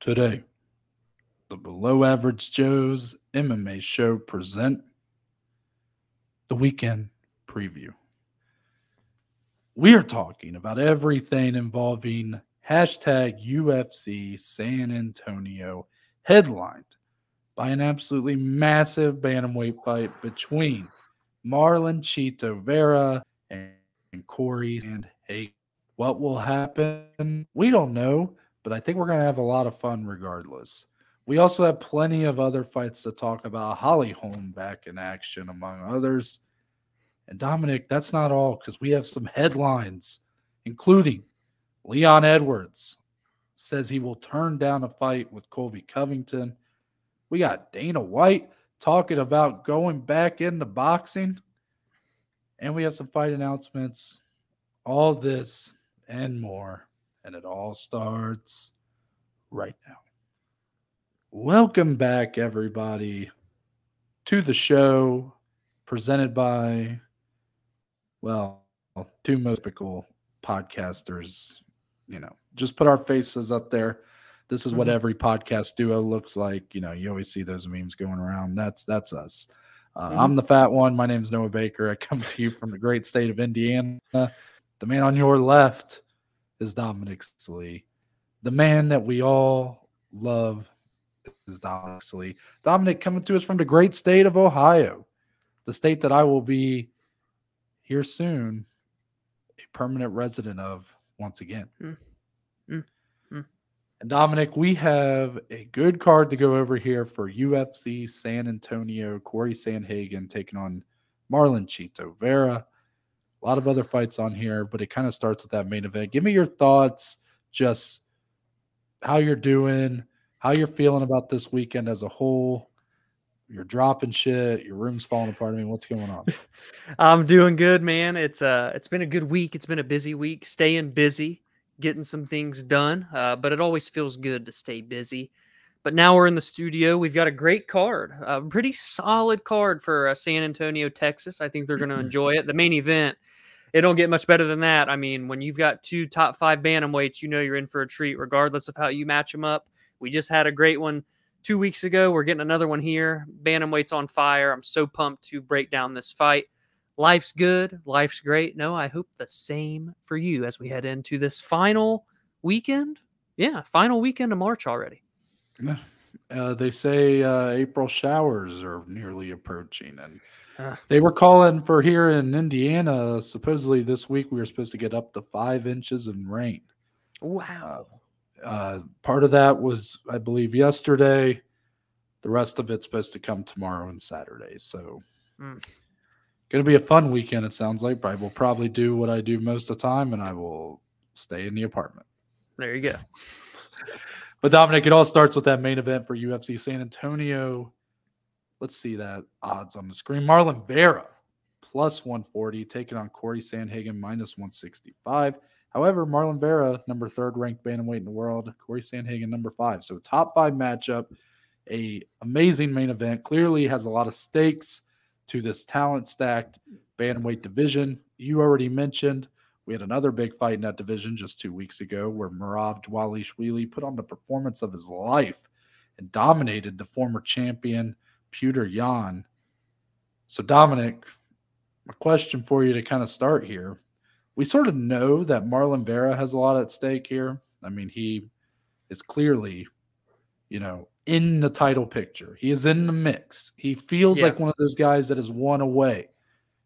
Today, the Below Average Joe's MMA show present the weekend preview. We are talking about everything involving hashtag UFC San Antonio, headlined by an absolutely massive bantamweight fight between Marlon Chito Vera and Cory Sandhagen. What will happen? We don't know, but I think we're going to have a lot of fun regardless. We also have plenty of other fights to talk about. Holly Holm back in action, among others. And Dominic, that's not all because we have some headlines, including Leon Edwards says he will turn down a fight with Colby Covington. We got Dana White talking about going back into boxing. And we have some fight announcements. All this and more. And it all starts right now. Welcome back, everybody, to the show presented by, well, two most typical podcasters. You know, just put our faces up there. This is what mm-hmm. every podcast duo looks like. You know, you always see those memes going around. That's that's us. Uh, mm-hmm. I'm the fat one. My name's Noah Baker. I come to you from the great state of Indiana. The man on your left is Dominic Slee. The man that we all love is Dominic Slee. Dominic coming to us from the great state of Ohio, the state that I will be here soon, a permanent resident of once again. Mm. Mm. Mm. And Dominic, we have a good card to go over here for UFC San Antonio. Cory Sandhagen taking on Marlon Chito Vera. A lot of other fights on here, but it kind of starts with that main event. Give me your thoughts, just how you're doing, how you're feeling about this weekend as a whole. You're dropping shit. Your room's falling apart. I mean, what's going on? I'm doing good, man. It's uh, it's been a good week. It's been a busy week. Staying busy, getting some things done. Uh, but it always feels good to stay busy. But now we're in the studio. We've got a great card, a pretty solid card for uh, San Antonio, Texas. I think they're going to enjoy it. The main event, it don't get much better than that. I mean, when you've got two top five bantamweights, you know you're in for a treat, regardless of how you match them up. We just had a great one two weeks ago. We're getting another one here. Bantamweight's on fire. I'm so pumped to break down this fight. Life's good. Life's great. No, I hope the same for you as we head into this final weekend. Yeah, final weekend of March already. Uh, they say uh, April showers are nearly approaching, and they were calling for here in Indiana. Supposedly this week we were supposed to get up to five inches of rain. Wow. Uh, part of that was, I believe, yesterday. The rest of it's supposed to come tomorrow and Saturday. So, mm. going to be a fun weekend. It sounds like. I will probably do what I do most of the time, and I will stay in the apartment. There you go. But Dominic, it all starts with that main event for UFC San Antonio. Let's see that odds on the screen. Marlon Vera plus 140, taking on Cory Sandhagen minus 165. However, Marlon Vera, number third ranked bantamweight in the world, Cory Sandhagen, number five. So top five matchup, a amazing main event. Clearly has a lot of stakes to this talent stacked bantamweight division. You already mentioned we had another big fight in that division just two weeks ago where Merab Dvalishvili put on the performance of his life and dominated the former champion Petr Yan. So, Dominic, a question for you to kind of start here. We sort of know that Marlon Vera has a lot at stake here. I mean, he is clearly, you know, in the title picture. He is in the mix. He feels yeah. like one of those guys that is one away.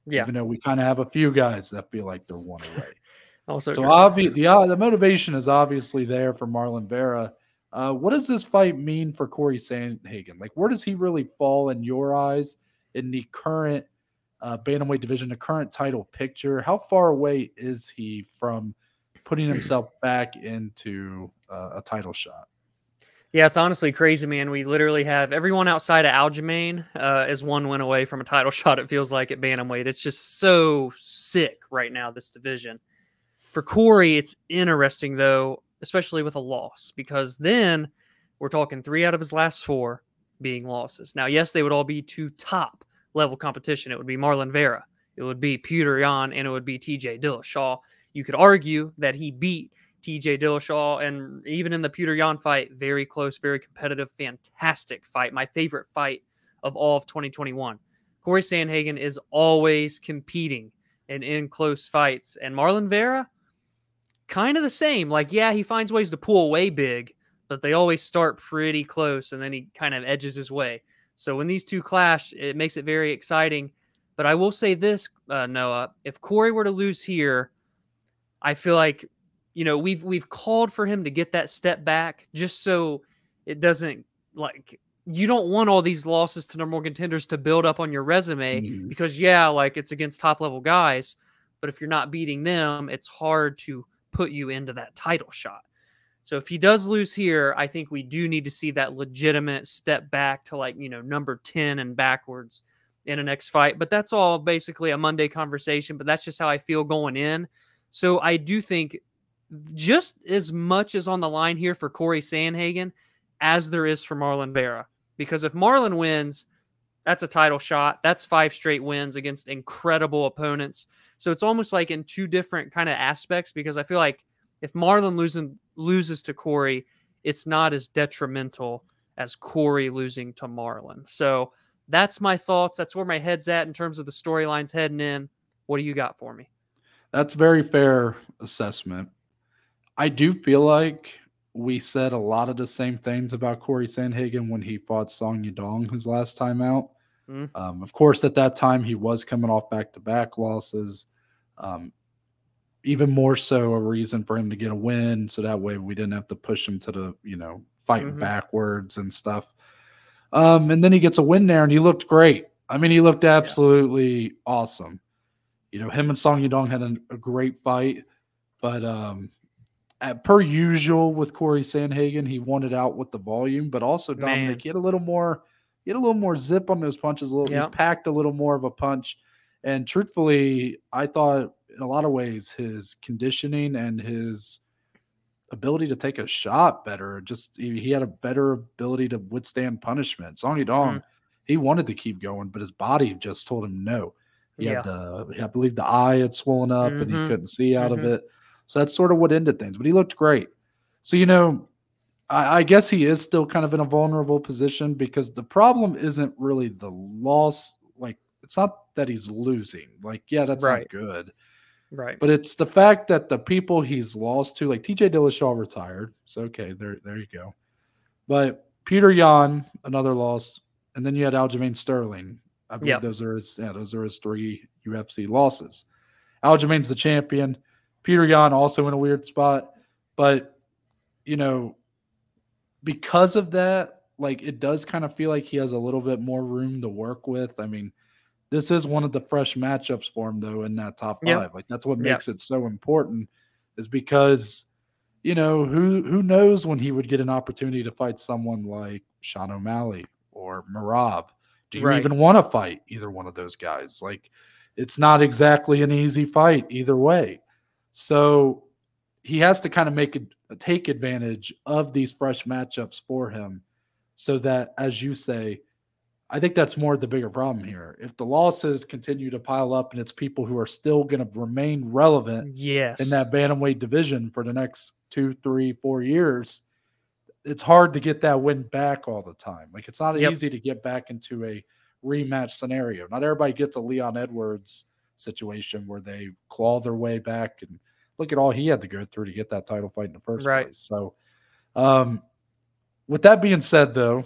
Yeah. Even though we kind of have a few guys that feel like they're one away. also, so obvi- the uh, the motivation is obviously there for Marlon Vera. Uh, what does this fight mean for Cory Sandhagen? Like, where does he really fall in your eyes in the current uh, bantamweight division, the current title picture? How far away is he from putting himself back into uh, a title shot? Yeah, it's honestly crazy, man. We literally have everyone outside of Aljamain uh, is one went away from a title shot. It feels like at bantamweight. It's just so sick right now. This division for Cory, it's interesting though, especially with a loss, because then we're talking three out of his last four being losses. Now, yes, they would all be two top level competition. It would be Marlon Vera, it would be Petr Yan, and it would be T.J. Dillashaw. You could argue that he beat TJ Dillashaw, and even in the Peter Yan fight, very close, very competitive, fantastic fight. My favorite fight of all of 2021. Cory Sandhagen is always competing and in close fights. And Marlon Vera, kind of the same. Like, yeah, he finds ways to pull away big, but they always start pretty close and then he kind of edges his way. So when these two clash, it makes it very exciting. But I will say this, uh, Noah, if Cory were to lose here, I feel like you know we've we've called for him to get that step back just so it doesn't like you don't want all these losses to number one contenders to build up on your resume Mhm. because yeah like it's against top level guys but if you're not beating them it's hard to put you into that title shot. So if he does lose here i think we do need to see that legitimate step back to like you know number 10 and backwards in a next fight. But that's all basically a monday conversation but that's just how i feel going in. So i do think just as much as on the line here for Cory Sandhagen as there is for Marlon Vera. Because if Marlon wins, that's a title shot. That's five straight wins against incredible opponents. So it's almost like in two different kind of aspects because I feel like if Marlon losing loses to Cory, it's not as detrimental as Cory losing to Marlon. So that's my thoughts. That's where my head's at in terms of the storylines heading in. What do you got for me? That's very fair assessment. I do feel like we said a lot of the same things about Cory Sandhagen when he fought Song Yadong his last time out. Mm. Um, of course, at that time he was coming off back-to-back losses. Um, even more so, a reason for him to get a win, so that way we didn't have to push him to the you know fighting Mhm. backwards and stuff. Um, and then he gets a win there, and he looked great. I mean, he looked absolutely awesome. You know, him and Song Yadong had an, a great fight, but um, at, per usual with Cory Sandhagen, he wanted out with the volume, but also Dominic, Man. he had a little more, he had a little more zip on those punches. A little, Yeah. he packed a little more of a punch. And truthfully, I thought in a lot of ways his conditioning and his ability to take a shot better. Just he, he had a better ability to withstand punishment. Song Yadong, Mm. he wanted to keep going, but his body just told him no. He Yeah. had the, I believe the eye had swollen up and he Mhm. couldn't see out Mhm. of it. So that's sort of what ended things. But he looked great. So you know, I, I guess he is still kind of in a vulnerable position because the problem isn't really the loss. Like it's not that he's losing. Like yeah, that's Right. not good. Right. But it's the fact that the people he's lost to, like TJ Dillashaw retired. So okay, there, there you go. But Peter Yan, another loss, and then you had Aljamain Sterling. I believe Yep. those are his, yeah, those are his three UFC losses. Aljamain's the champion. Peter Yan also in a weird spot, but you know, because of that, like it does kind of feel like he has a little bit more room to work with. I mean, this is one of the fresh matchups for him though in that top Yep. five. Like that's what Yep. makes it so important, is because you know who who knows when he would get an opportunity to fight someone like Sean O'Malley or Merab. Do you Right. even want to fight either one of those guys? Like it's not exactly an easy fight either way. So he has to kind of make it take advantage of these fresh matchups for him so that as you say i think that's more the bigger problem here if the losses continue to pile up and it's people who are still going to remain relevant yes. in that bantamweight division for the next two three four years it's hard to get that win back all the time like it's not Yep. easy to get back into a rematch scenario not everybody gets a leon edwards situation where they claw their way back and look at all he had to go through to get that title fight in the first Right. place so um with that being said though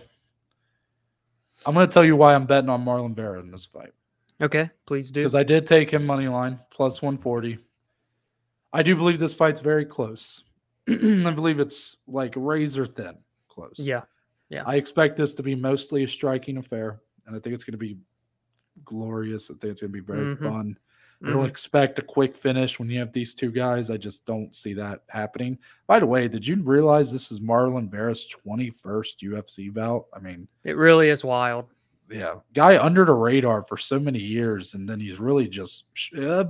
i'm going to tell you why i'm betting on marlon vera in this fight okay, please do. because I did take him money line plus 140. I do believe this fight's very close. I believe it's like razor thin close. yeah. Yeah. I expect this to be mostly a striking affair, and I think it's going to be glorious. I think it's going to be very Mhm. fun. I don't Mhm. expect a quick finish when you have these two guys. I just don't see that happening. By the way, did you realize this is Marlon Vera's 21st UFC bout? I mean, It really is wild. yeah, guy under the radar for so many years, and then he's really just. Uh,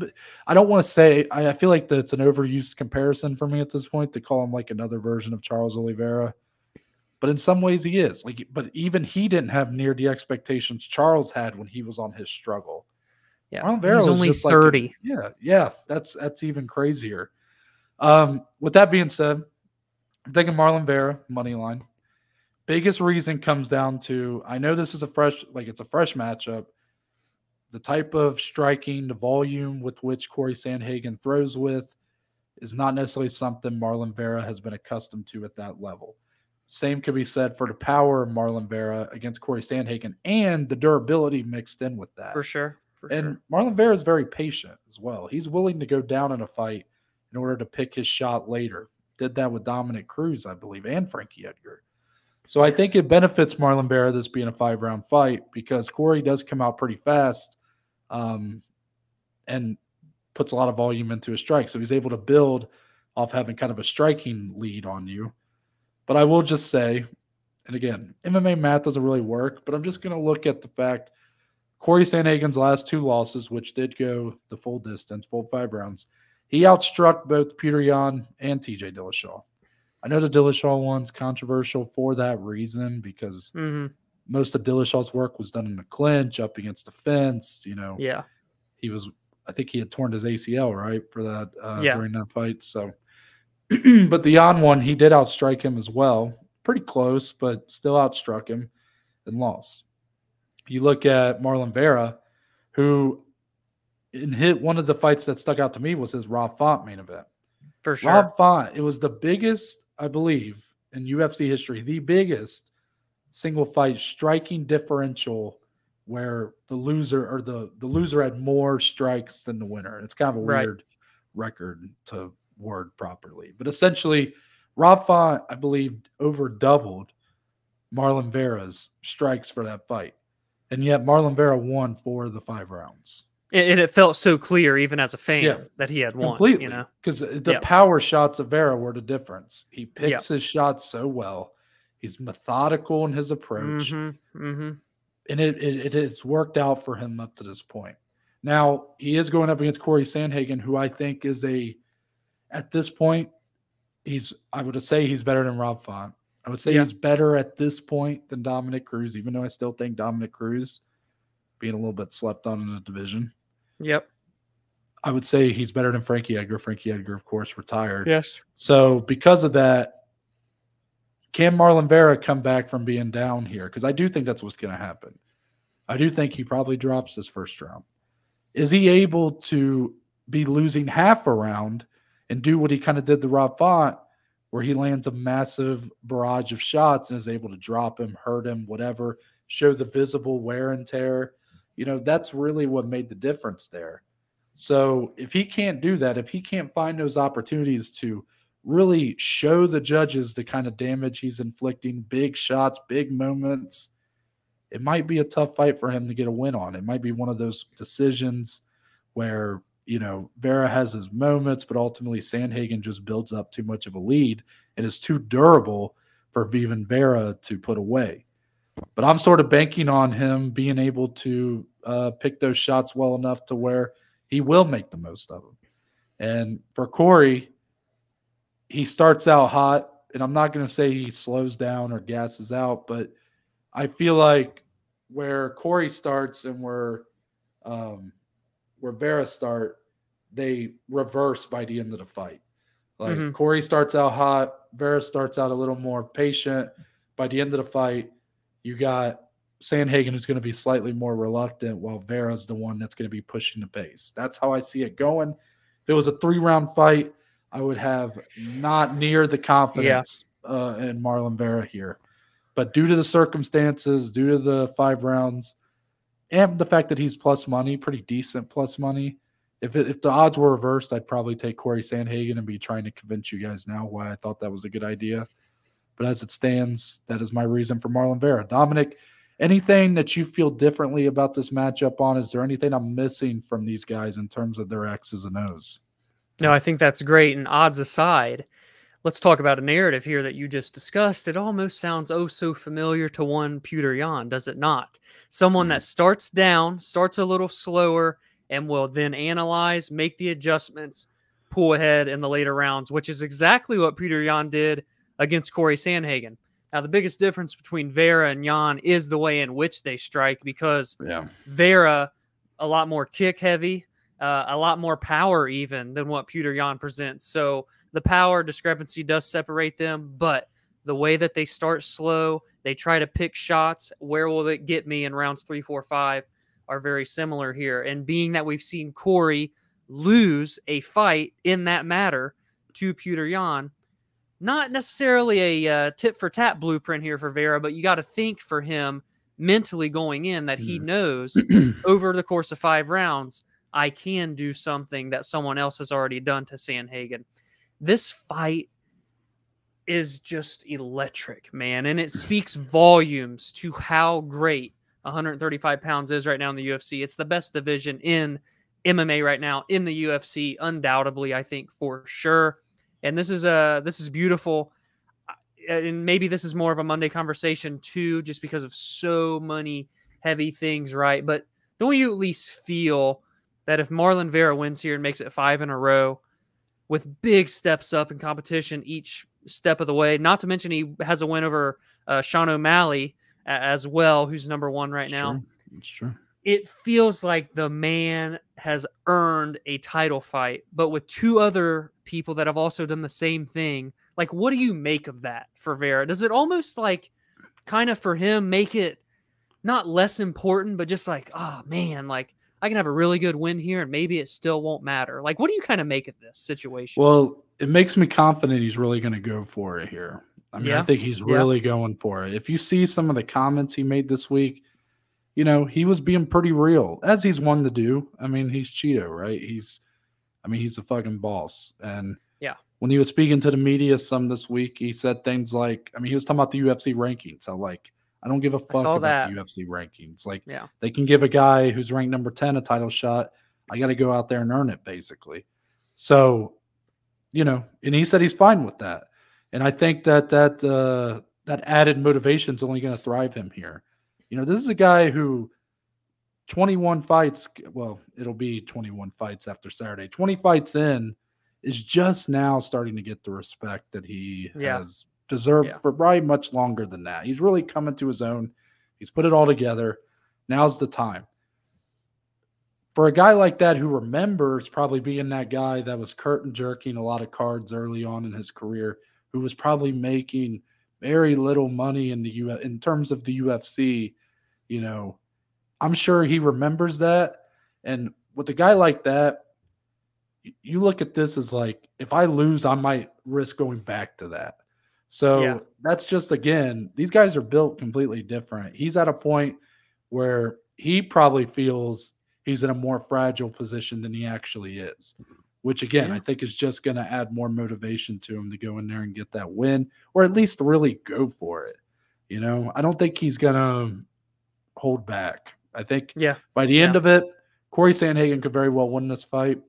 I don't want to say. I, I feel like that's an overused comparison for me at this point to call him like another version of Charles Oliveira, but in some ways he is. Like, but even he didn't have near the expectations Charles had when he was on his struggle. Yeah. Marlon Vera He's only just like- 30. Yeah, yeah, that's that's even crazier. Um, with that being said, I'm taking Marlon Vera money line. Biggest reason comes down to I know this is a fresh, like it's a fresh matchup. The type of striking, the volume with which Cory Sandhagen throws with is not necessarily something Marlon Vera has been accustomed to at that level. Same could be said for the power of Marlon Vera against Cory Sandhagen and the durability mixed in with that. For sure. For and sure. Marlon Vera is very patient as well. He's willing to go down in a fight in order to pick his shot later. Did that with Dominick Cruz, I believe, and Frankie Edgar. So I think it benefits Marlon Vera this being a five round fight because Cory does come out pretty fast um, and puts a lot of volume into his strike. So he's able to build off having kind of a striking lead on you. But I will just say, and again, MMA math doesn't really work, but I'm just going to look at the fact Cory Sandhagen's last two losses, which did go the full distance, full five rounds, he outstruck both Peter Yan and TJ Dillashaw. I know the Dillashaw one's controversial for that reason because Mhm. most of Dillashaw's work was done in the clinch, up against the fence. You know, Yeah. he was, I think he had torn his ACL, right, for that uh, Yeah. during that fight. So, but the Yan one, he did outstrike him as well. Pretty close, but still outstruck him and lost. You look at Marlon Vera, who in hit one of the fights that stuck out to me was his Rob Font main event. For sure. Rob Font, it was the biggest, I believe, in UFC history, the biggest single fight striking differential where the loser or the the loser had more strikes than the winner. It's kind of a Right. weird record to word properly. But essentially, Rob Font, I believe, over doubled Marlon Vera's strikes for that fight. And yet Marlon Vera won four of the five rounds. and, it felt so clear, even as a fan, Yeah. that he had won. completely You know. because the Yeah. power shots of Vera were the difference. He Yeah. picks his shots so well. He's methodical in his approach, Mm-hmm. Mm-hmm. and it, it it has worked out for him up to this point. Now he is going up against Cory Sandhagen, who I think is a at this point he's I would say he's better than Rob Font. I would say Yeah. he's better at this point than Dominick Cruz, even though I still think Dominick Cruz being a little bit slept on in the division. Yep. I would say he's better than Frankie Edgar. Frankie Edgar, of course, retired. Yes. So because of that, can Marlon Vera come back from being down here? Because I do think that's what's going to happen. I do think he probably drops this first round. Is he able to be losing half a round and do what he kind of did to Rob Font, where he lands a massive barrage of shots and is able to drop him, hurt him, whatever, show the visible wear and tear? You know, that's really what made the difference there. So if he can't do that, if he can't find those opportunities to really show the judges the kind of damage he's inflicting, big shots, big moments, it might be a tough fight for him to get a win on. It might be one of those decisions where, you know, Vera has his moments, but ultimately Sandhagen just builds up too much of a lead and is too durable for even Vera to put away. But I'm sort of banking on him being able to uh, pick those shots well enough to where he will make the most of them. And for Cory, he starts out hot, and I'm not going to say he slows down or gasses out, but I feel like where Cory starts and where um, where Vera start, they reverse by the end of the fight. Like Mhm. Cory starts out hot, Vera starts out a little more patient. By the end of the fight, you got Sandhagen who's going to be slightly more reluctant, while Vera's the one that's going to be pushing the pace. That's how I see it going. If it was a three round fight, I would have not near the confidence uh, in Marlon Vera here. But due to the circumstances, due to the five rounds, and the fact that he's plus money, pretty decent plus money. If it, if the odds were reversed, I'd probably take Cory Sandhagen and be trying to convince you guys now why I thought that was a good idea. But as it stands, that is my reason for Marlon Vera. Dominic, anything that you feel differently about this matchup on? Is there anything I'm missing from these guys in terms of their X's and O's? No, I think that's great. And odds aside, let's talk about a narrative here that you just discussed. It almost sounds oh so familiar to one Peter Yan, does it not? Someone that starts down, starts a little slower, and will then analyze, make the adjustments, pull ahead in the later rounds, which is exactly what Peter Yan did against Cory Sandhagen. Now, the biggest difference between Vera and Yan is the way in which they strike because Yeah. Vera a lot more kick heavy, uh, a lot more power even than what Peter Yan presents. So the power discrepancy does separate them, but the way that they start slow, they try to pick shots. Where will it get me in rounds three, four, five? Are very similar here. And being that we've seen Cory lose a fight in that matter to Petr Yan, not necessarily a uh, tit for tat blueprint here for Vera, but you got to think for him mentally going in that he Mm. knows over the course of five rounds, I can do something that someone else has already done to Sandhagen. This fight is just electric, man. And it speaks volumes to how great 135 pounds is right now in the UFC. It's the best division in MMA right now in the UFC, undoubtedly, I think for sure. And this is a this is beautiful. Uh, And maybe this is more of a Monday conversation too, just because of so many heavy things, right? But don't you at least feel that if Marlon Vera wins here and makes it five in a row with big steps up in competition each step of the way, not to mention he has a win over uh, Sean O'Malley as well, who's number one right It's now true. It's true. it feels like the man has earned a title fight, but with two other people that have also done the same thing. Like, what do you make of that for Vera? Does it almost like kind of for him make it not less important, but just like, oh man, like I can have a really good win here and maybe it still won't matter? Like, what do you kind of make of this situation? Well, it makes me confident he's really going to go for it here. I mean, I think he's Yeah. really going for it. If you see some of the comments he made this week, you know, he was being pretty real, as he's one to do. I mean, he's Chito, right? He's, I mean, he's a fucking boss. And Yeah. when he was speaking to the media some this week, he said things like, I mean, he was talking about the UFC rankings. So, like, I don't give a fuck about that. UFC rankings. Like, Yeah. they can give a guy who's ranked number 10 a title shot. I got to go out there and earn it, basically. So, you know, and he said he's fine with that. And I think that that uh, that added motivation is only going to thrive him here. You know, this is a guy who 21 fights, well, it'll be 21 fights after Saturday. 20 fights in is just now starting to get the respect that he Yeah. has deserved Yeah. for probably much longer than that. He's really coming to his own. He's put it all together. Now's the time. For a guy like that who remembers probably being that guy that was curtain jerking a lot of cards early on in his career, who was probably making very little money in the U in terms of the UFC, you know, I'm sure he remembers that. And with a guy like that, you look at this as like, if I lose, I might risk going back to that. So Yeah. that's just again, these guys are built completely different. He's at a point where he probably feels he's in a more fragile position than he actually is, which again, Yeah. I think is just going to add more motivation to him to go in there and get that win or at least really go for it. You know, I don't think he's going to hold back. I think Yeah. by the end Yeah. of it, Cory Sandhagen could very well win this fight,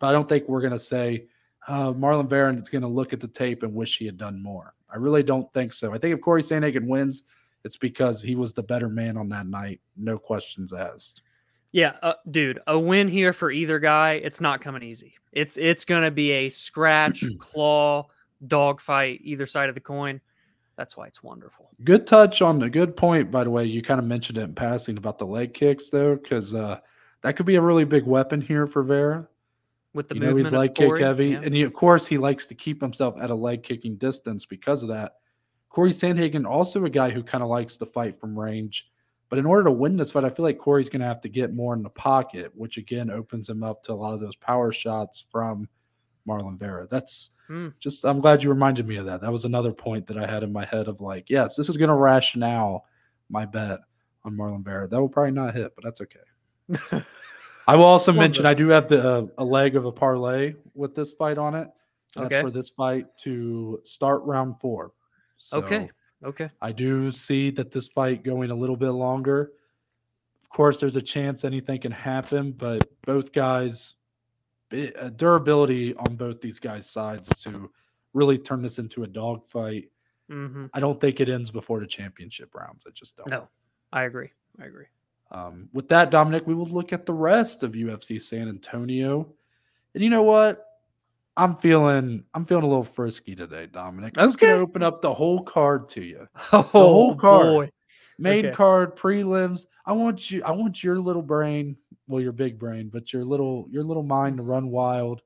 but I don't think we're going to say uh, Marlon Barron is going to look at the tape and wish he had done more. I really don't think so. I think if Cory Sandhagen wins, it's because he was the better man on that night. No questions asked. Yeah, uh, dude, a win here for either guy, it's not coming easy. It's it's going to be a scratch, claw, dogfight either side of the coin. That's why it's wonderful. Good touch on a good point, by the way. You kind of mentioned it in passing about the leg kicks, though, because uh, that could be a really big weapon here for Vera. With the you know, movement he's leg kick Cory, heavy, yeah. and he, of course he likes to keep himself at a leg kicking distance because of that. Cory Sandhagen, also a guy who kind of likes to fight from range, but in order to win this fight, I feel like Cory's going to have to get more in the pocket, which again opens him up to a lot of those power shots from Marlon Vera. That's Hmm. just I'm glad you reminded me of that. That was another point that I had in my head of like, yes, this is going to rationale my bet on Marlon Vera. That will probably not hit, but that's okay. I will also mention. I do have the uh, a leg of a parlay with this fight on it. And Okay. That's for this fight to start round four. So Okay. Okay. I do see that this fight going a little bit longer. Of course, there's a chance anything can happen, but both guys, bi- uh, durability on both these guys' sides to really turn this into a dogfight. hmm I don't think it ends before the championship rounds. I just don't. No, I agree. I agree. Um, with that, Dominic, we will look at the rest of UFC San Antonio. And you know what? I'm feeling I'm feeling a little frisky today, Dominic. I'm just gonna open up the whole card to you. Oh, whole card. boy. Main Okay. card, prelims. I want you, I want your little brain, well, your big brain, but your little your little mind to run wild.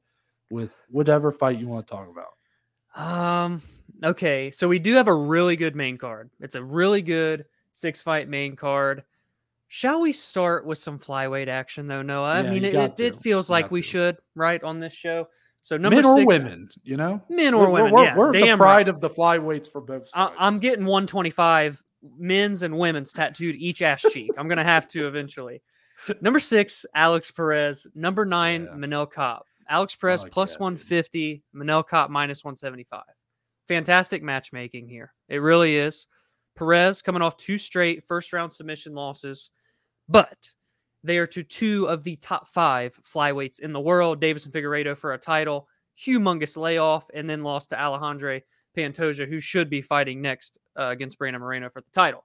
with whatever fight you want to talk about. Um. Okay, so we do have a really good main card. It's a really good six fight main card. Shall we start with some flyweight action though, Noah? I mean, it, it, it feels You like we to. should, right, on this show. So number Men or six, women, you know, men or We're- women. We're, yeah, we're the pride right. of the flyweights for both I, sides. I'm getting 125 men's and women's tattooed each ass cheek. I'm gonna have to eventually. Number six, Alex Perez. Number nine, Yeah. Manel Kape. Alex Perez like plus that, dude. 150, Manel Kape minus 175. Fantastic matchmaking here. It really is. Perez coming off two straight first round submission losses, but they are to two of the top five flyweights in the world. Deiveson Figueiredo for a title, humongous layoff, and then lost to Alejandro Pantoja, who should be fighting next uh, against Brandon Moreno for the title.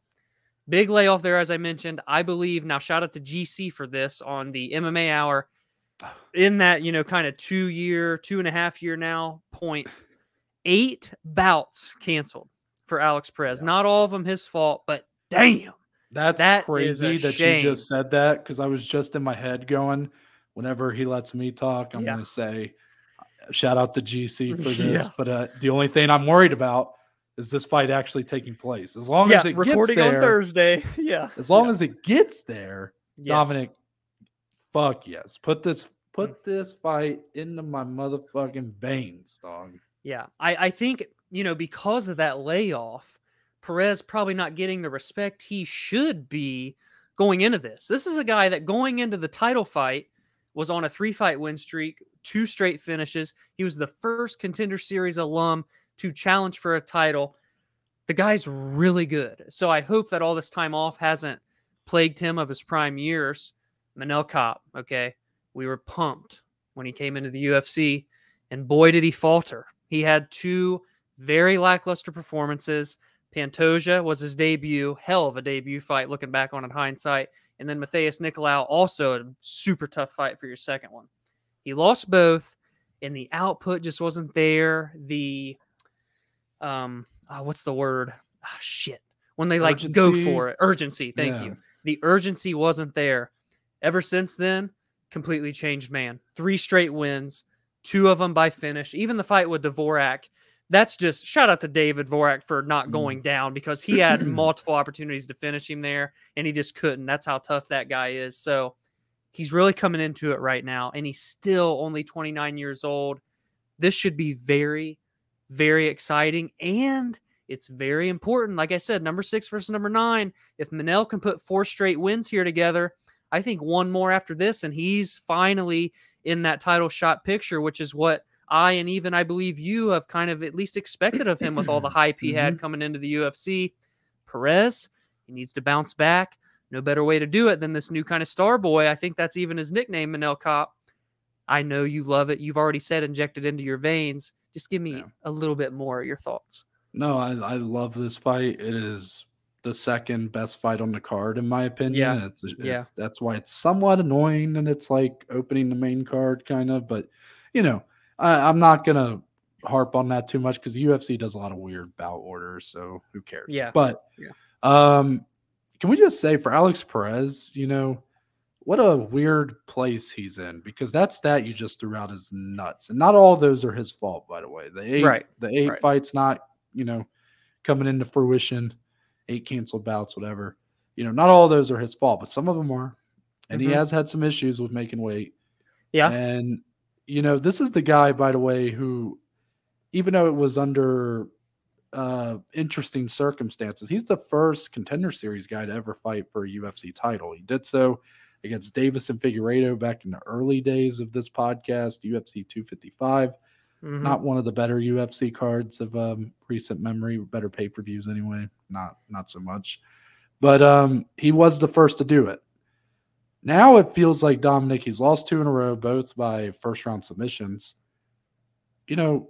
Big layoff there, as I mentioned. I believe now. Shout out to GC for this on the MMA Hour. In that you know, kind of two year, two and a half year now point, eight bouts canceled for Alex Perez. Yeah. Not all of them his fault, but damn, That's That crazy that shame. you just said that because I was just in my head going, whenever he lets me talk, I'm Yeah. going to say, shout out to GC for this. Yeah. But uh, the only thing I'm worried about is this fight actually taking place. As long yeah, as it recording gets there, on Thursday. Yeah, as long as it gets there, Yes. Dominic, fuck yes, put this Mm. put this fight into my motherfucking veins, dog. Yeah, I, I think you know because of that layoff, Perez probably not getting the respect he should be going into this. This is a guy that going into the title fight was on a three fight win streak, two straight finishes. He was the first contender series alum to challenge for a title. The guy's really good. So I hope that all this time off hasn't plagued him of his prime years. Manel Kape, okay. We were pumped when he came into the UFC, and boy, did he falter. He had two very lackluster performances. Pantoja was his debut, hell of a debut fight, looking back on it hindsight. And then Matheus Nicolau, also a super tough fight for your second one. He lost both, and the output just wasn't there. The, um, ah, what's the word? Ah, shit. When they like go for it, urgency. Thank Yeah. you. The urgency wasn't there. Ever since then, completely changed man. Three straight wins, two of them by finish. Even the fight with Dvorak, that's just shout out to David Dvorak for not Mm. going down because he had multiple opportunities to finish him there and he just couldn't. That's how tough that guy is. So he's really coming into it right now and he's still only 29 years old. This should be very, very exciting and it's very important. Like I said, number six versus number nine. If Manel can put four straight wins here together, I think one more after this, and he's finally in that title shot picture, which is what I and even I believe you have kind of at least expected of him with all the hype he had mm-hmm. coming into the UFC. Perez, he needs to bounce back. No better way to do it than this new kind of star boy. I think that's even his nickname, Manel Kape. I know you love it. You've already said injected into your veins. Just give me Yeah. a little bit more of your thoughts. No, I, I love this fight. It is the second best fight on the card, in my opinion. It's, it's Yeah. that's why it's somewhat annoying and it's like opening the main card kind of. But you know, I, I'm not gonna harp on that too much because the UFC does a lot of weird bout orders, so who cares? Yeah. But Yeah. um, can we just say for Alex Perez, you know, what a weird place he's in because that stat you just threw out is nuts, and not all of those are his fault, by the way. The eight, Right, the eight right. fights not you know coming into fruition, eight canceled bouts, whatever. You know, not all of those are his fault, but some of them are, and Mhm. he has had some issues with making weight. Yeah. and you know, this is the guy, by the way, who, even though it was under uh interesting circumstances, he's the first contender series guy to ever fight for a UFC title. He did so against Deiveson Figueiredo back in the early days of this podcast, UFC 255 Mhm. not one of the better UFC cards of um, recent memory, better pay per views anyway. Not not so much, but um, he was the first to do it. Now it feels like Dominic. He's lost two in a row, both by first round submissions. You know,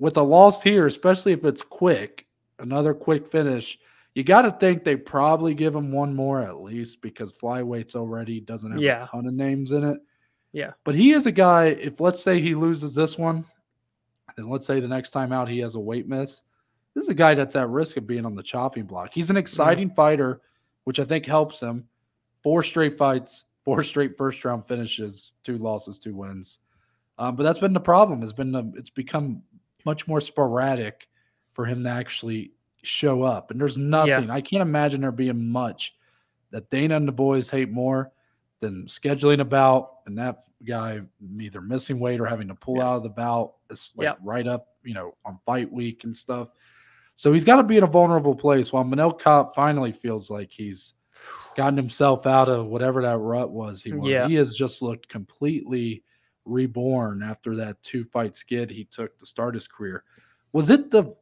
with a loss here, especially if it's quick, another quick finish, you got to think they probably give him one more at least because flyweights already doesn't have Yeah. a ton of names in it. Yeah. But he is a guy, if let's say he loses this one, and let's say the next time out he has a weight miss, this is a guy that's at risk of being on the chopping block. He's an mm-hmm. exciting fighter, which I think helps him. Four straight fights, four straight first round finishes, two losses, two wins. Um, but that's been the problem. It's been the, it's become much more sporadic for him to actually show up. And there's nothing. I can't imagine there being much that Dana and the boys hate more than scheduling a bout and that guy either missing weight or having to pull Yeah. out of the bout. It's like Yep. right up, you know, on fight week and stuff. So he's got to be in a vulnerable place. While Manel Kape finally feels like he's gotten himself out of whatever that rut was he was. Yeah. He has just looked completely reborn after that two fight skid he took to start his career. Was it the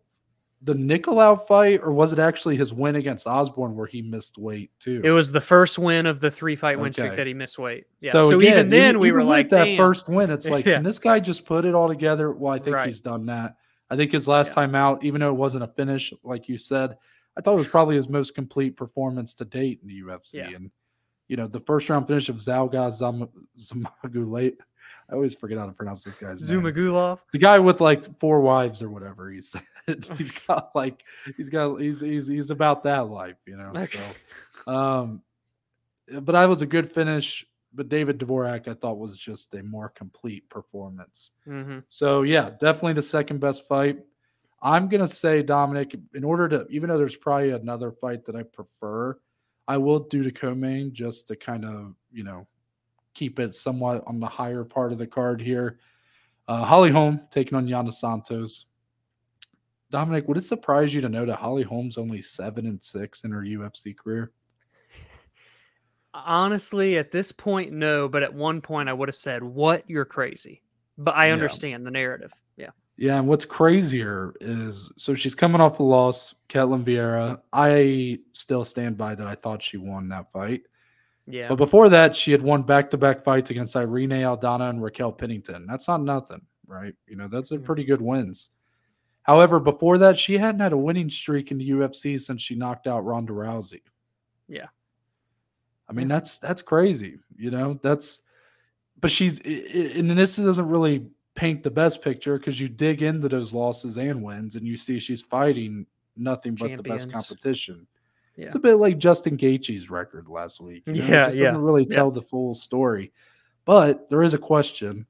the Nicolau fight or was it actually his win against Osbourne where he missed weight too? It was the first win of the three fight win streak that he missed weight. Yeah. So, again, even then, we were like, that Damn. first win, it's like, Yeah. can this guy just put it all together? Well, I think Right. he's done that. I think his last Yeah. time out, even though it wasn't a finish, like you said, I thought it was probably his most complete performance to date in the UFC. Yeah. And you know, the first round finish of Zalga Zam- Zamagulate. I always forget how to pronounce this guy's name. Zhumagulov. The guy with like four wives or whatever. He said he's got like he's got he's he's he's about that life, you know. Okay. So um but I was a good finish. But David Dvorak, I thought was just a more complete performance. hmm So yeah, definitely the second best fight. I'm gonna say Dominic. In order to, even though there's probably another fight that I prefer, I will do the co-main just to kind of you know keep it somewhat on the higher part of the card here. Uh, Holly Holm taking on Yana Santos. Dominic, would it surprise you to know that Holly Holm's only seven and six in her UFC career? Honestly, at this point, no. But at one point, I would have said, "What? You're crazy." But I Yeah. understand the narrative. Yeah. Yeah, and what's crazier is so she's coming off a loss, Ketlin Vieira. I still stand by that. I thought she won that fight. Yeah. But before that, she had won back to back fights against Irene Aldana and Raquel Pennington. That's not nothing, right? You know, that's a pretty good wins. However, before that, she hadn't had a winning streak in the UFC since she knocked out Ronda Rousey. Yeah. I mean, Yeah. that's that's crazy. You know, that's but she's and this doesn't really paint the best picture because you dig into those losses and wins and you see she's fighting nothing but the best competition. Yeah. It's a bit like Justin Gaethje's record last week. you know? Yeah, it just yeah, doesn't really yeah. tell the full story. But there is a question.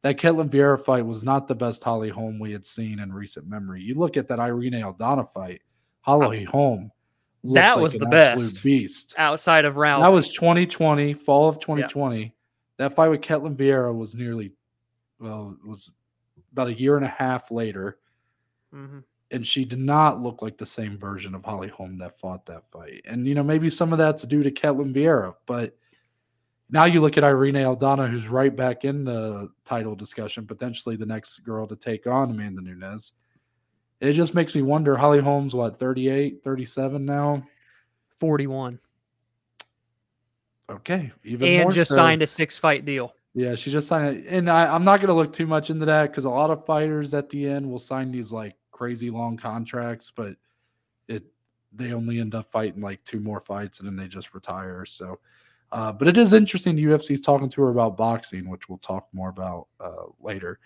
That Ketlin Vieira fight was not the best Holly Holm we had seen in recent memory. You look at that Irene Aldana fight, Holly um, Holm. That like was an the best. beast. Outside of Rousey. That was 2020, fall of 2020. That fight with Ketlin Vieira was nearly, well, it was about a year and a half later, Mhm. and she did not look like the same version of Holly Holm that fought that fight. And you know, maybe some of that's due to Ketlin Vieira, but now you look at Irene Aldana, who's right back in the title discussion, potentially the next girl to take on Amanda Nunes. It just makes me wonder. Holly Holmes, what, 38, 37 now? 41. Okay. Even And more just so. signed a six fight deal. Yeah, she just signed it. And I, I'm not going to look too much into that because a lot of fighters at the end will sign these like crazy long contracts, but it they only end up fighting like two more fights and then they just retire. So, uh, but it is interesting. The UFC's talking to her about boxing, which we'll talk more about uh, later.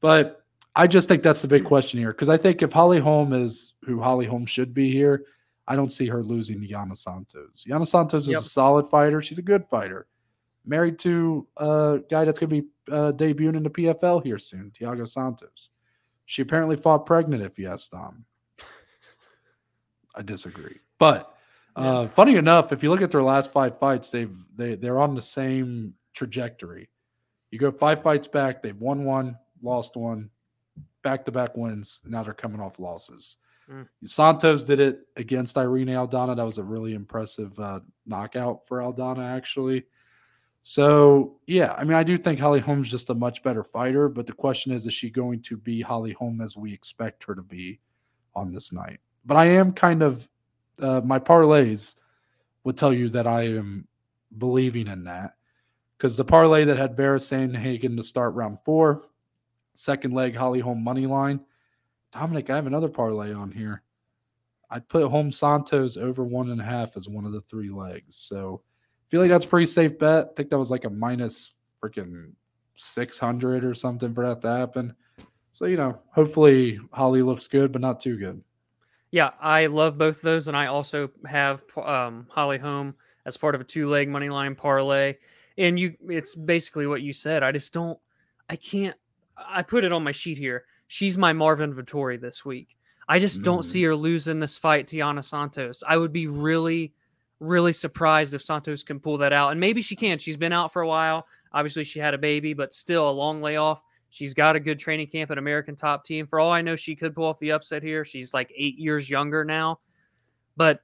But I just think that's the big question here because I think if Holly Holm is who Holly Holm should be here, I don't see her losing to Yana Santos. Yana Santos Yep. is a solid fighter. She's a good fighter married to a guy that's going to be uh, debuting in the PFL here soon, Thiago Santos. She apparently fought pregnant, if you ask Dom. I disagree. But uh, funny enough, if you look at their last five fights, they've they they're on the same trajectory. You go five fights back, they've won one, lost one, back to back wins. Now they're coming off losses. Mm. Santos did it against Irene Aldana. That was a really impressive uh, knockout for Aldana, actually. So yeah, I mean, I do think Holly Holm's just a much better fighter, but the question is, is she going to be Holly Holm as we expect her to be on this night? But I am kind of uh, my parlays would tell you that I am believing in that because the parlay that had Vera Sandhagen to start round four, second leg Holly Holm money line. Dominic, I have another parlay on here. I put Holm Santos over one and a half as one of the three legs. So feel like that's a pretty safe bet. I think that was like a minus freaking 600 or something for that to happen. So, you know, hopefully Holly looks good, but not too good. Yeah, I love both of those, and I also have um, Holly Holm as part of a two-leg money line parlay. And you, it's basically what you said. I just don't, I can't I put it on my sheet here. She's my Marvin Vettori this week. I just don't Mm. see her losing this fight to Yana Santos. I would be really, really surprised if Santos can pull that out. And maybe she can. She's been out for a while. Obviously, she had a baby, but still a long layoff. She's got a good training camp at American Top Team. For all I know, she could pull off the upset here. She's like eight years younger now. But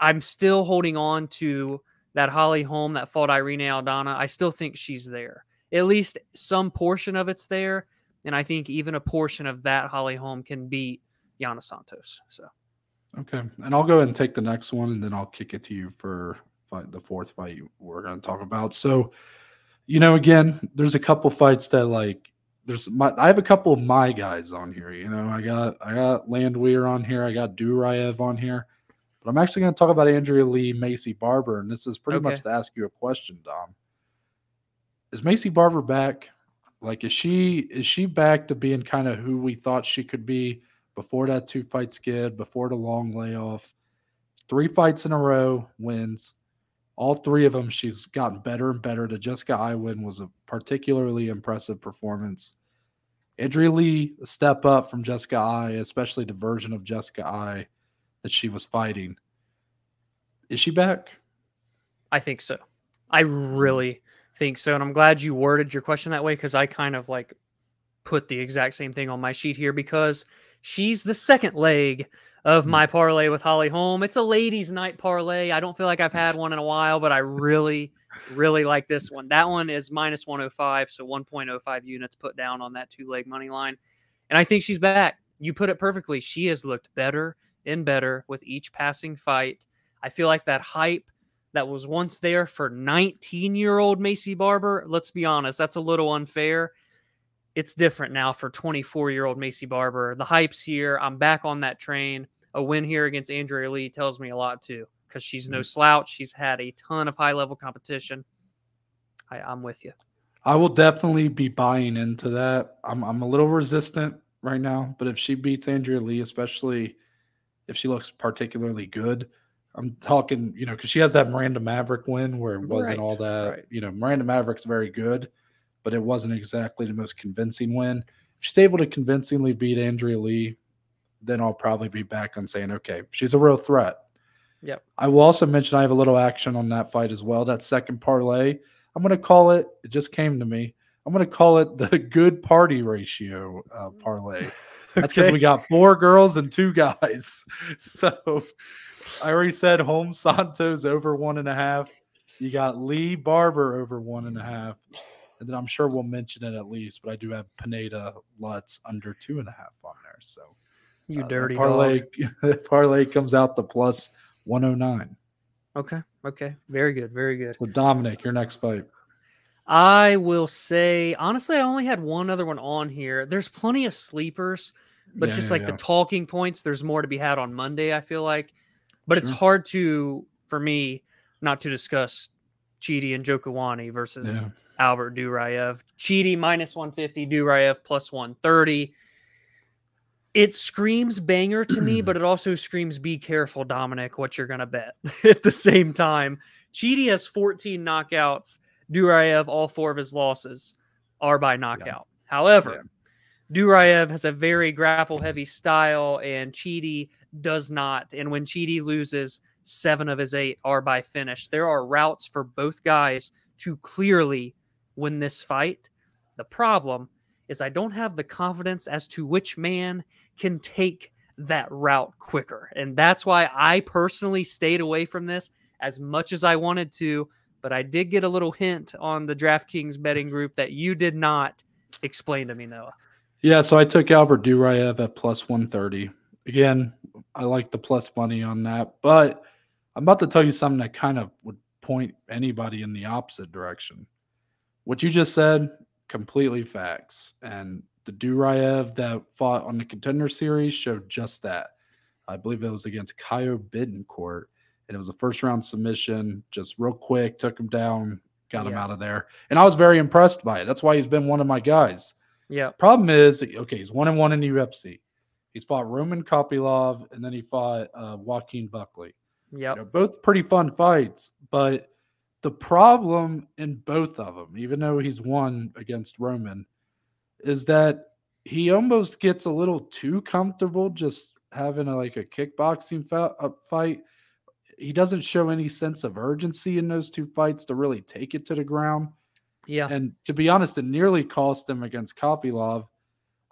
I'm still holding on to that Holly Holm that fought Irene Aldana. I still think she's there. At least some portion of it's there. And I think even a portion of that Holly Holm can beat Yana Santos. So Okay, and I'll go ahead and take the next one, and then I'll kick it to you for fight, the fourth fight we're going to talk about. So, you know, again, there's a couple fights that like there's my I have a couple of my guys on here. You know, I got I got Landwehr on here, I got Duraev on here, but I'm actually going to talk about Andrea Lee, Maycee Barber, and this is pretty much to ask you a question, Dom. Is Maycee Barber back? Like, is she is she back to being kind of who we thought she could be? Before that two fight skid, before the long layoff. Three fights in a row, wins. All three of them, she's gotten better and better. The Jessica Eye win was a particularly impressive performance. Andrea Lee, a step up from Jessica Eye, especially the version of Jessica Eye that she was fighting. Is she back? I think so. I really think so. And I'm glad you worded your question that way because I kind of like put the exact same thing on my sheet here because she's the second leg of my parlay with Holly Holm. It's a ladies' night parlay. I don't feel like I've had one in a while, but I really, really like this one. That one is minus 105, so 1.05 units put down on that two leg money line. And I think she's back. You put it perfectly. She has looked better and better with each passing fight. I feel like that hype that was once there for 19 year old Maycee Barber, let's be honest, that's a little unfair. It's different now for 24 year old Maycee Barber. The hype's here. I'm back on that train. A win here against Andrea Lee tells me a lot too, because she's no mm. slouch. She's had a ton of high level competition. I, I'm with you. I will definitely be buying into that. I'm I'm a little resistant right now, but if she beats Andrea Lee, especially if she looks particularly good, I'm talking, you know, because she has that Miranda Maverick win where it wasn't all that, right. you know, Miranda Maverick's very good, but it wasn't exactly the most convincing win. If she's able to convincingly beat Andrea Lee, then I'll probably be back on saying, okay, she's a real threat. Yep. I will also mention I have a little action on that fight as well. That second parlay, I'm going to call it. It just came to me. I'm going to call it the good party ratio uh, parlay. That's because we got four girls and two guys. So I already said Holm Santos over one and a half. You got Lee Barber over one and a half. And then I'm sure we'll mention it at least, but I do have Pineda Lutz under two and a half on there. So you uh, dirty parlay parlay comes out the plus 109. Okay. Okay. Very good. Very good. So Dominic, your next fight. I will say, honestly, I only had one other one on here. There's plenty of sleepers, but it's just yeah, like yeah. the talking points. There's more to be had on Monday, I feel like. But it's hard to, for me, not to discuss Chidi Njokuani versus Yeah. Albert Duraev. Chidi minus 150, Duraev plus 130. It screams banger to me, but it also screams be careful, Dominic, what you're going to bet at the same time. Chidi has 14 knockouts. Duraev, all four of his losses are by knockout. However, Duraev has a very grapple heavy style, and Chidi does not. And when Chidi loses, seven of his eight are by finish. There are routes for both guys to clearly win this fight. The problem is I don't have the confidence as to which man can take that route quicker. And that's why I personally stayed away from this as much as I wanted to. But I did get a little hint on the DraftKings betting group that you did not explain to me, Noah. Yeah, so I took Albert Duraev at plus 130. Again, I like the plus money on that, but I'm about to tell you something that kind of would point anybody in the opposite direction. What you just said, completely facts. And the Duraev that fought on the contender series showed just that. I believe it was against Kaio Bittencourt, and it was a first round submission, just real quick, took him down, got him out of there. And I was very impressed by it. That's why he's been one of my guys. Yeah. Problem is, okay, he's one and one in the UFC. He's fought Roman Kopylov and then he fought uh, Joaquin Buckley. Yep. You know, both pretty fun fights, but the problem in both of them, even though he's won against Roman, is that he almost gets a little too comfortable just having a, like a kickboxing a uh, fight. He doesn't show any sense of urgency in those two fights to really take it to the ground. Yeah. And to be honest, it nearly cost him against Kopylov.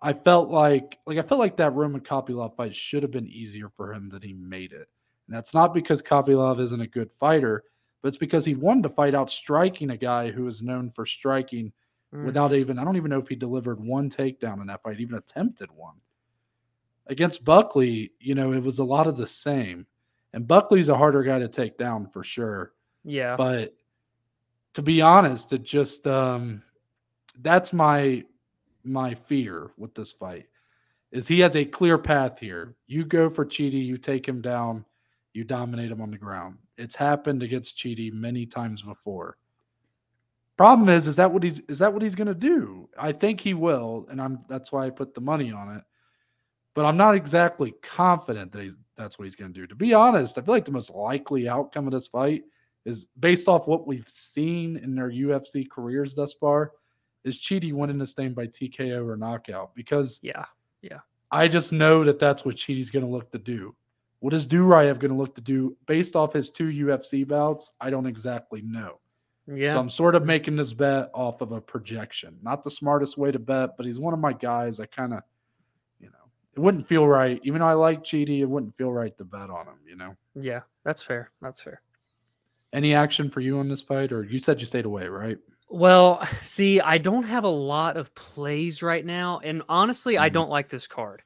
I felt like like I felt like that Roman Kopylov fight should have been easier for him than he made it. And that's not because Kopylov isn't a good fighter, but it's because he wanted to fight out striking a guy who is known for striking Mm. without even I don't even know if he delivered one takedown in that fight, even attempted one. Against Buckley, you know, it was a lot of the same. And Buckley's a harder guy to take down for sure. yeah. But to be honest, it just um that's my my fear with this fight is he has a clear path here. You go for Chidi, you take him down, you dominate him on the ground. It's happened against Chidi many times before. Problem is, is that what he's is that what he's gonna do? I think he will, and I'm that's why I put the money on it. But I'm not exactly confident that he's that's what he's gonna do. To be honest, I feel like the most likely outcome of this fight is based off what we've seen in their UFC careers thus far, is Chidi winning this thing by TKO or knockout because yeah. Yeah, I just know that that's what Chidi's going to look to do. What is Duraev going to look to do based off his two UFC bouts? I don't exactly know. Yeah. So I'm sort of making this bet off of a projection. Not the smartest way to bet, but he's one of my guys. I kind of, you know, it wouldn't feel right. Even though I like Chidi, it wouldn't feel right to bet on him, you know? yeah. That's fair. That's fair. Any action for you on this fight? Or you said you stayed away, right? Well, see, I don't have a lot of plays right now, and honestly, I Mhm. don't like this card.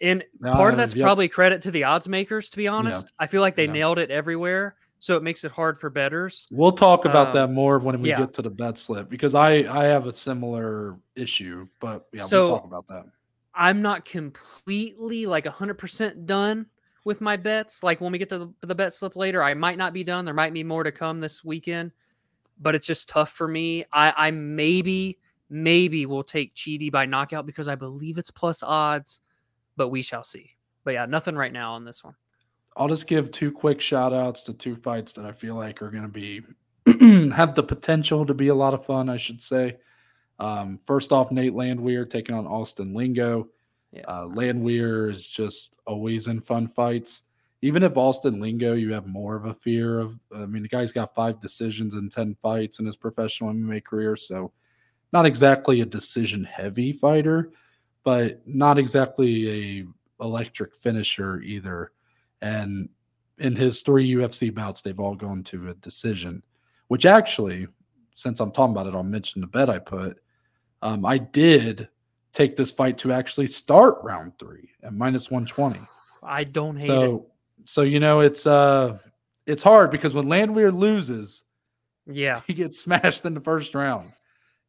And part of Uh, that's yep. probably credit to the odds makers, to be honest. I feel like they Yeah. nailed it everywhere, so it makes it hard for betters. We'll talk about Um, that more when we yeah. get to the bet slip because I I have a similar issue, but yeah, So- we'll talk about that. I'm not completely like 100% done with my bets. Like when we get to the, the bet slip later, I might not be done. There might be more to come this weekend, but it's just tough for me. I, I maybe, maybe will take Chidi by knockout because I believe it's plus odds, but we shall see. But yeah, nothing right now on this one. I'll just give two quick shout outs to two fights that I feel like are going to be have the potential to be a lot of fun, I should say. Um, first off, Nate Landwehr taking on Austin Lingo. Yeah. Uh, Landwehr is just always in fun fights. Even if Austin Lingo, you have more of a fear of. I mean, the guy's got five decisions in 10 fights in his professional MMA career. So, not exactly a decision heavy fighter, but not exactly a electric finisher either. And in his three UFC bouts, they've all gone to a decision, which actually, since I'm talking about it, I'll mention the bet I put. Um, I did take this fight to actually start round three at minus 120. I don't hate it. So, so you know, it's uh, it's hard because when Landwehr loses, Yeah. he gets smashed in the first round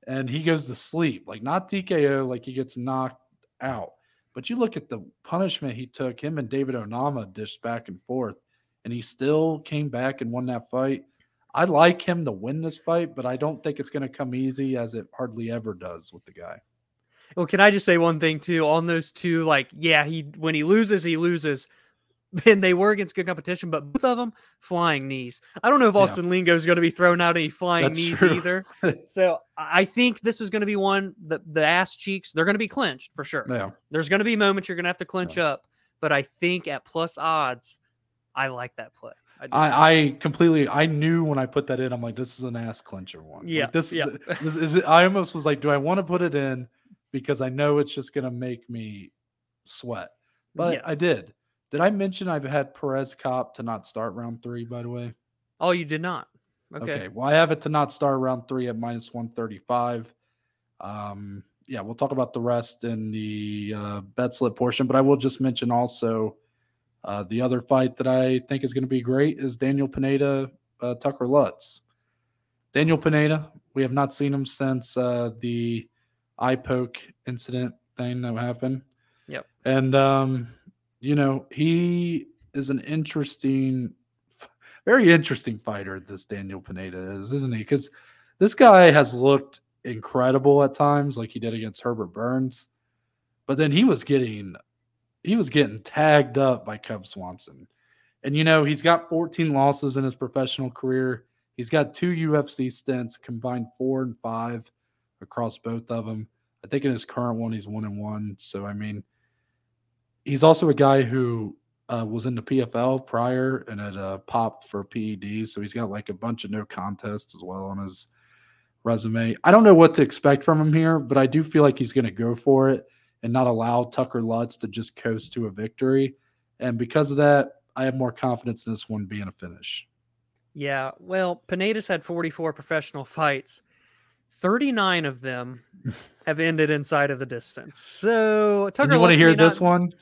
and he goes to sleep like not tko like he gets knocked out but you look at the punishment he took him and david onama dished back and forth and he still came back and won that fight i like him to win this fight but i don't think it's going to come easy as it hardly ever does with the guy Well, can I just say one thing too on those two? Like, yeah, he when he loses, he loses. And they were against good competition, but both of them flying knees. I don't know if Yeah. Austin Lingo is going to be thrown out any flying That's knees true. either. So I think this is going to be one that the ass cheeks they're going to be clenched for sure. yeah There's going to be moments you're going to have to clench up, but I think at plus odds, I like that play. I. I, I completely I knew when I put that in, I'm like, this is an ass clincher one. Like, Yeah, this, yeah. this is I almost was like, do I want to put it in because I know it's just gonna make me sweat. But Yeah. I did. Did I mention I've had Perez Kape to not start round three, by the way? oh, you did not. Okay. Okay. Well, I have it to not start round three at minus 135. Um, yeah, we'll talk about the rest in the uh, bet slip portion, but I will just mention also uh, the other fight that I think is going to be great is Daniel Pineda, uh, Tucker Lutz. Daniel Pineda, we have not seen him since uh, the eye poke incident thing that happened. Yep. And, um, you know, he is an interesting, very interesting fighter, this Daniel Pineda is, isn't he? Because this guy has looked incredible at times, like he did against Herbert Burns. But then he was getting he was getting tagged up by Cub Swanson. And you know, he's got 14 losses in his professional career. He's got two UFC stints, combined four and five across both of them. I think in his current one, he's one and one. So I mean, he's also a guy who uh, was in the PFL prior and had uh, popped for PEDs. So he's got like a bunch of no contests as well on his resume. I don't know what to expect from him here, but I do feel like he's going to go for it and not allow Tucker Lutz to just coast to a victory. And because of that, I have more confidence in this one being a finish. Yeah, well, Pineda's had 44 professional fights. 39 of them have ended inside of the distance. So Tucker, and you want to hear this not... one?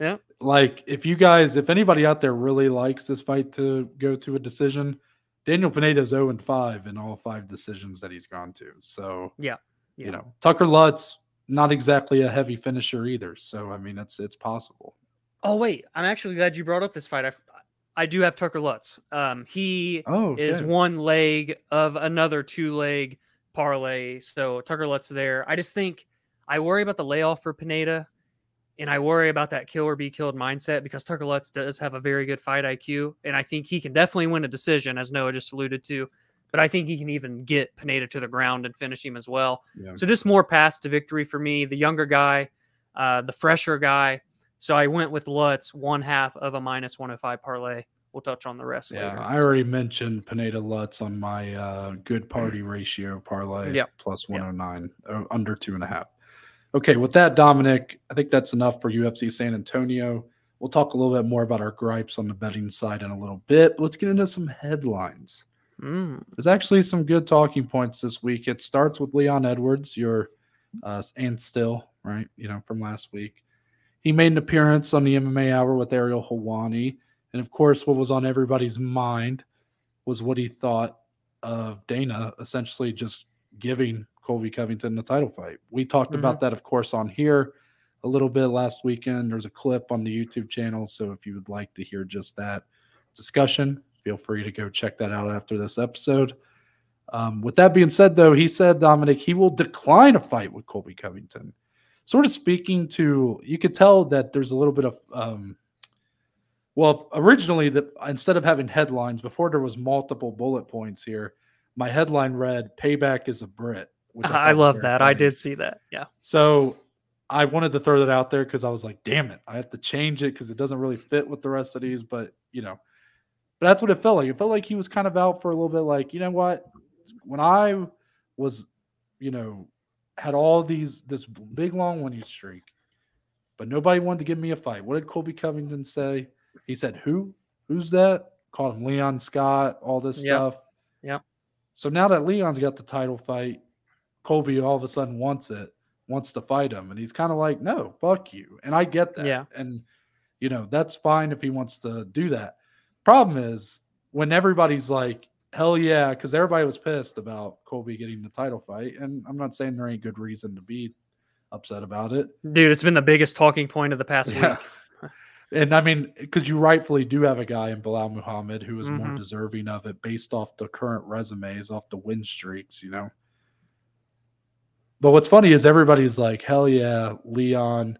Yeah. Like if you guys, if anybody out there really likes this fight to go to a decision, Daniel Pineda is 0 and 5 in all five decisions that he's gone to. So yeah, yeah. you know, Tucker Lutz not exactly a heavy finisher either. So I mean, it's it's possible. Oh wait, I'm actually glad you brought up this fight. I, I do have Tucker Lutz. Um, he oh, okay. is one leg of another two leg parlay. So Tucker Lutz there. I just think I worry about the layoff for Pineda, and I worry about that kill or be killed mindset because Tucker Lutz does have a very good fight IQ, and I think he can definitely win a decision, as Noah just alluded to. But I think he can even get Pineda to the ground and finish him as well. Yeah. So just more pass to victory for me. The younger guy, uh, the fresher guy. So I went with Lutz, one half of a minus 105 parlay. We'll touch on the rest yeah, later. I already mentioned Pineda Lutz on my uh, good party ratio parlay yep. plus 109, yep. uh, under two and a half. Okay, with that, Dominic, I think that's enough for UFC San Antonio. We'll talk a little bit more about our gripes on the betting side in a little bit. But let's get into some headlines. Mm. There's actually some good talking points this week. It starts with Leon Edwards, your uh, and still right, you know, from last week. He made an appearance on the MMA Hour with Ariel Helwani. And of course, what was on everybody's mind was what he thought of Dana essentially just giving Colby Covington in the title fight. We talked mm-hmm. about that, of course, on here a little bit last weekend. There's a clip on the YouTube channel. So if you would like to hear just that discussion, feel free to go check that out after this episode. Um, with that being said, though, he said, Dominic, he will decline a fight with Colby Covington sort of speaking to you could tell that there's a little bit of um, well originally that instead of having headlines before there was multiple bullet points here my headline read payback is a brit I, I love that i did see that yeah so i wanted to throw that out there because i was like damn it i have to change it because it doesn't really fit with the rest of these but you know but that's what it felt like it felt like he was kind of out for a little bit like you know what when i was you know had all these this big long winning streak, but nobody wanted to give me a fight. What did Colby Covington say? He said, "Who? Who's that?" Called him Leon Scott. All this yep. stuff. Yeah. So now that Leon's got the title fight, Colby all of a sudden wants it, wants to fight him, and he's kind of like, "No, fuck you." And I get that. Yeah. And you know that's fine if he wants to do that. Problem is when everybody's like, Hell yeah, because everybody was pissed about Colby getting the title fight, and I'm not saying there ain't good reason to be upset about it. Dude, it's been the biggest talking point of the past yeah. week. and I mean, because you rightfully do have a guy in Belal Muhammad who is mm-hmm. more deserving of it based off the current resumes, off the win streaks, you know. But what's funny is everybody's like, hell yeah, Leon,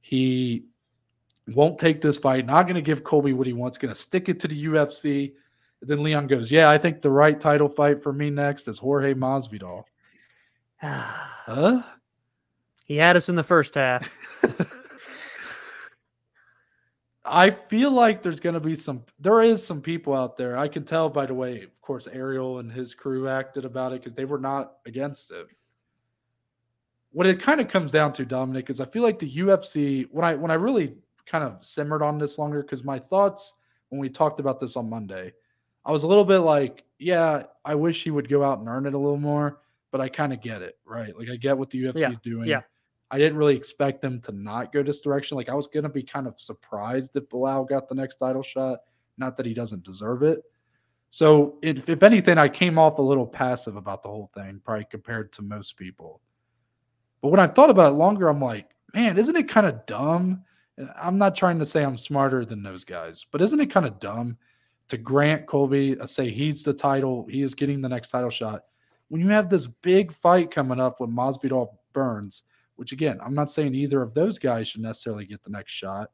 he won't take this fight, not going to give Colby what he wants, going to stick it to the UFC then Leon goes, "Yeah, I think the right title fight for me next is Jorge Masvidal." huh? He had us in the first half. I feel like there's going to be some, there is some people out there. I can tell by the way, of course, Ariel and his crew acted about it because they were not against it. What it kind of comes down to, Dominic, is I feel like the UFC, when I when I really kind of simmered on this longer, because my thoughts when we talked about this on Monday I was a little bit like, yeah, I wish he would go out and earn it a little more, but I kind of get it, right? Like I get what the UFC yeah, is doing. Yeah. I didn't really expect them to not go this direction. Like I was gonna be kind of surprised if Belal got the next title shot. Not that he doesn't deserve it. So if, if anything, I came off a little passive about the whole thing, probably compared to most people. But when I thought about it longer, I'm like, man, isn't it kind of dumb? I'm not trying to say I'm smarter than those guys, but isn't it kind of dumb to grant Colby, say he's the title, he is getting the next title shot. When you have this big fight coming up with Masvidal Burns, which again, I'm not saying either of those guys should necessarily get the next shot,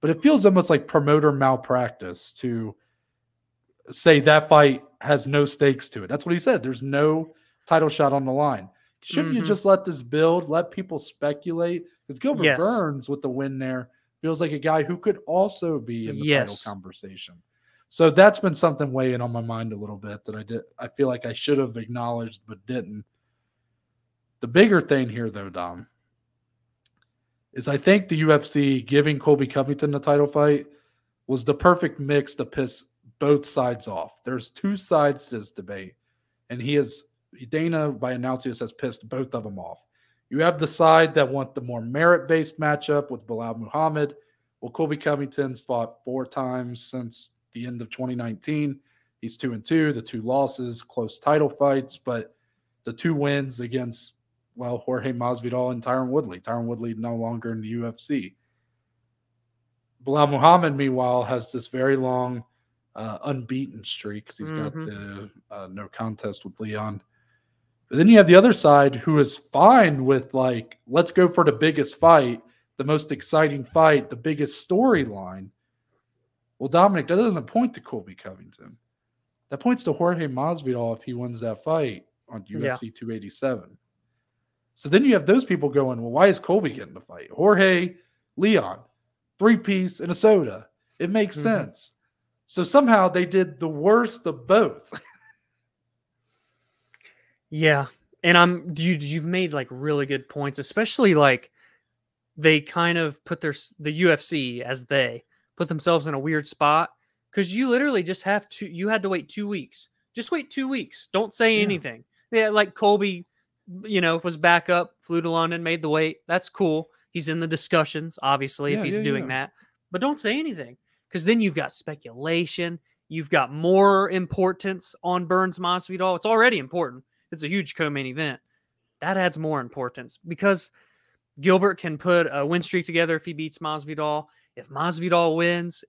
but it feels almost like promoter malpractice to say that fight has no stakes to it. That's what he said. There's no title shot on the line. Shouldn't you Mhm. just let this build, let people speculate? Because Gilbert Yes. Burns with the win there feels like a guy who could also be in the Yes. title conversation. So that's been something weighing on my mind a little bit that I did. I feel like I should have acknowledged but didn't. The bigger thing here, though, Dom, is I think the UFC giving Colby Covington the title fight was the perfect mix to piss both sides off. There's two sides to this debate, and he is Dana by announcing this has pissed both of them off. You have the side that want the more merit-based matchup with Belal Muhammad. Well, Colby Covington's fought four times since the end of 2019. He's two and two, the two losses, close title fights, but the two wins against well, Jorge Masvidal and Tyron Woodley. Tyron Woodley no longer in the UFC. Belal Muhammad, meanwhile, has this very long uh, unbeaten streak because he's got Mhm. the uh, no contest with Leon. But then you have the other side who is fine with like, let's go for the biggest fight, the most exciting fight, the biggest storyline. Well, Dominic, that doesn't point to Colby Covington. That points to Jorge Masvidal if he wins that fight on UFC Yeah. 287. So then you have those people going, well, why is Colby getting the fight? Jorge, Leon, three piece, and a soda. It makes Mhm. sense. So somehow they did the worst of both. Yeah, and I'm you. You've made like really good points, especially like they kind of put their the UFC as they put themselves in a weird spot because you literally just have to. You had to wait two weeks. Just wait two weeks. Don't say Yeah. anything. Yeah, like Colby, you know, was back up, flew to London, made the weight. That's cool. He's in the discussions, obviously, Yeah, if he's yeah, doing that. But don't say anything because then you've got speculation. You've got more importance on Burns Masvidal. It's already important. It's a huge co-main event. That adds more importance because Gilbert can put a win streak together if he beats Masvidal. If Masvidal wins,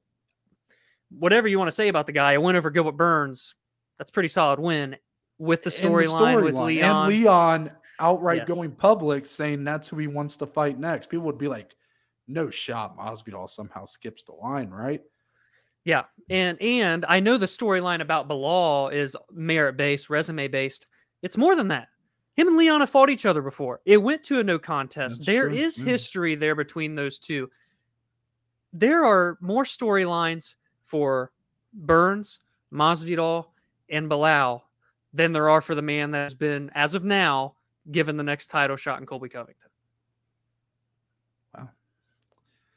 whatever you want to say about the guy, a win over Gilbert Burns, that's a pretty solid win with the storyline with storyline. Leon. And Leon outright Yes. going public saying that's who he wants to fight next. People would be like, no shot Masvidal somehow skips the line, right? Yeah, and and I know the storyline about Belal is merit based, resume based. It's more than that. Him and Leon have fought each other before. It went to a no contest. That's There true, is yeah. history there between those two. There are more storylines for Burns, Masvidal, and Belal than there are for the man that has been, as of now, given the next title shot in Colby Covington. Wow.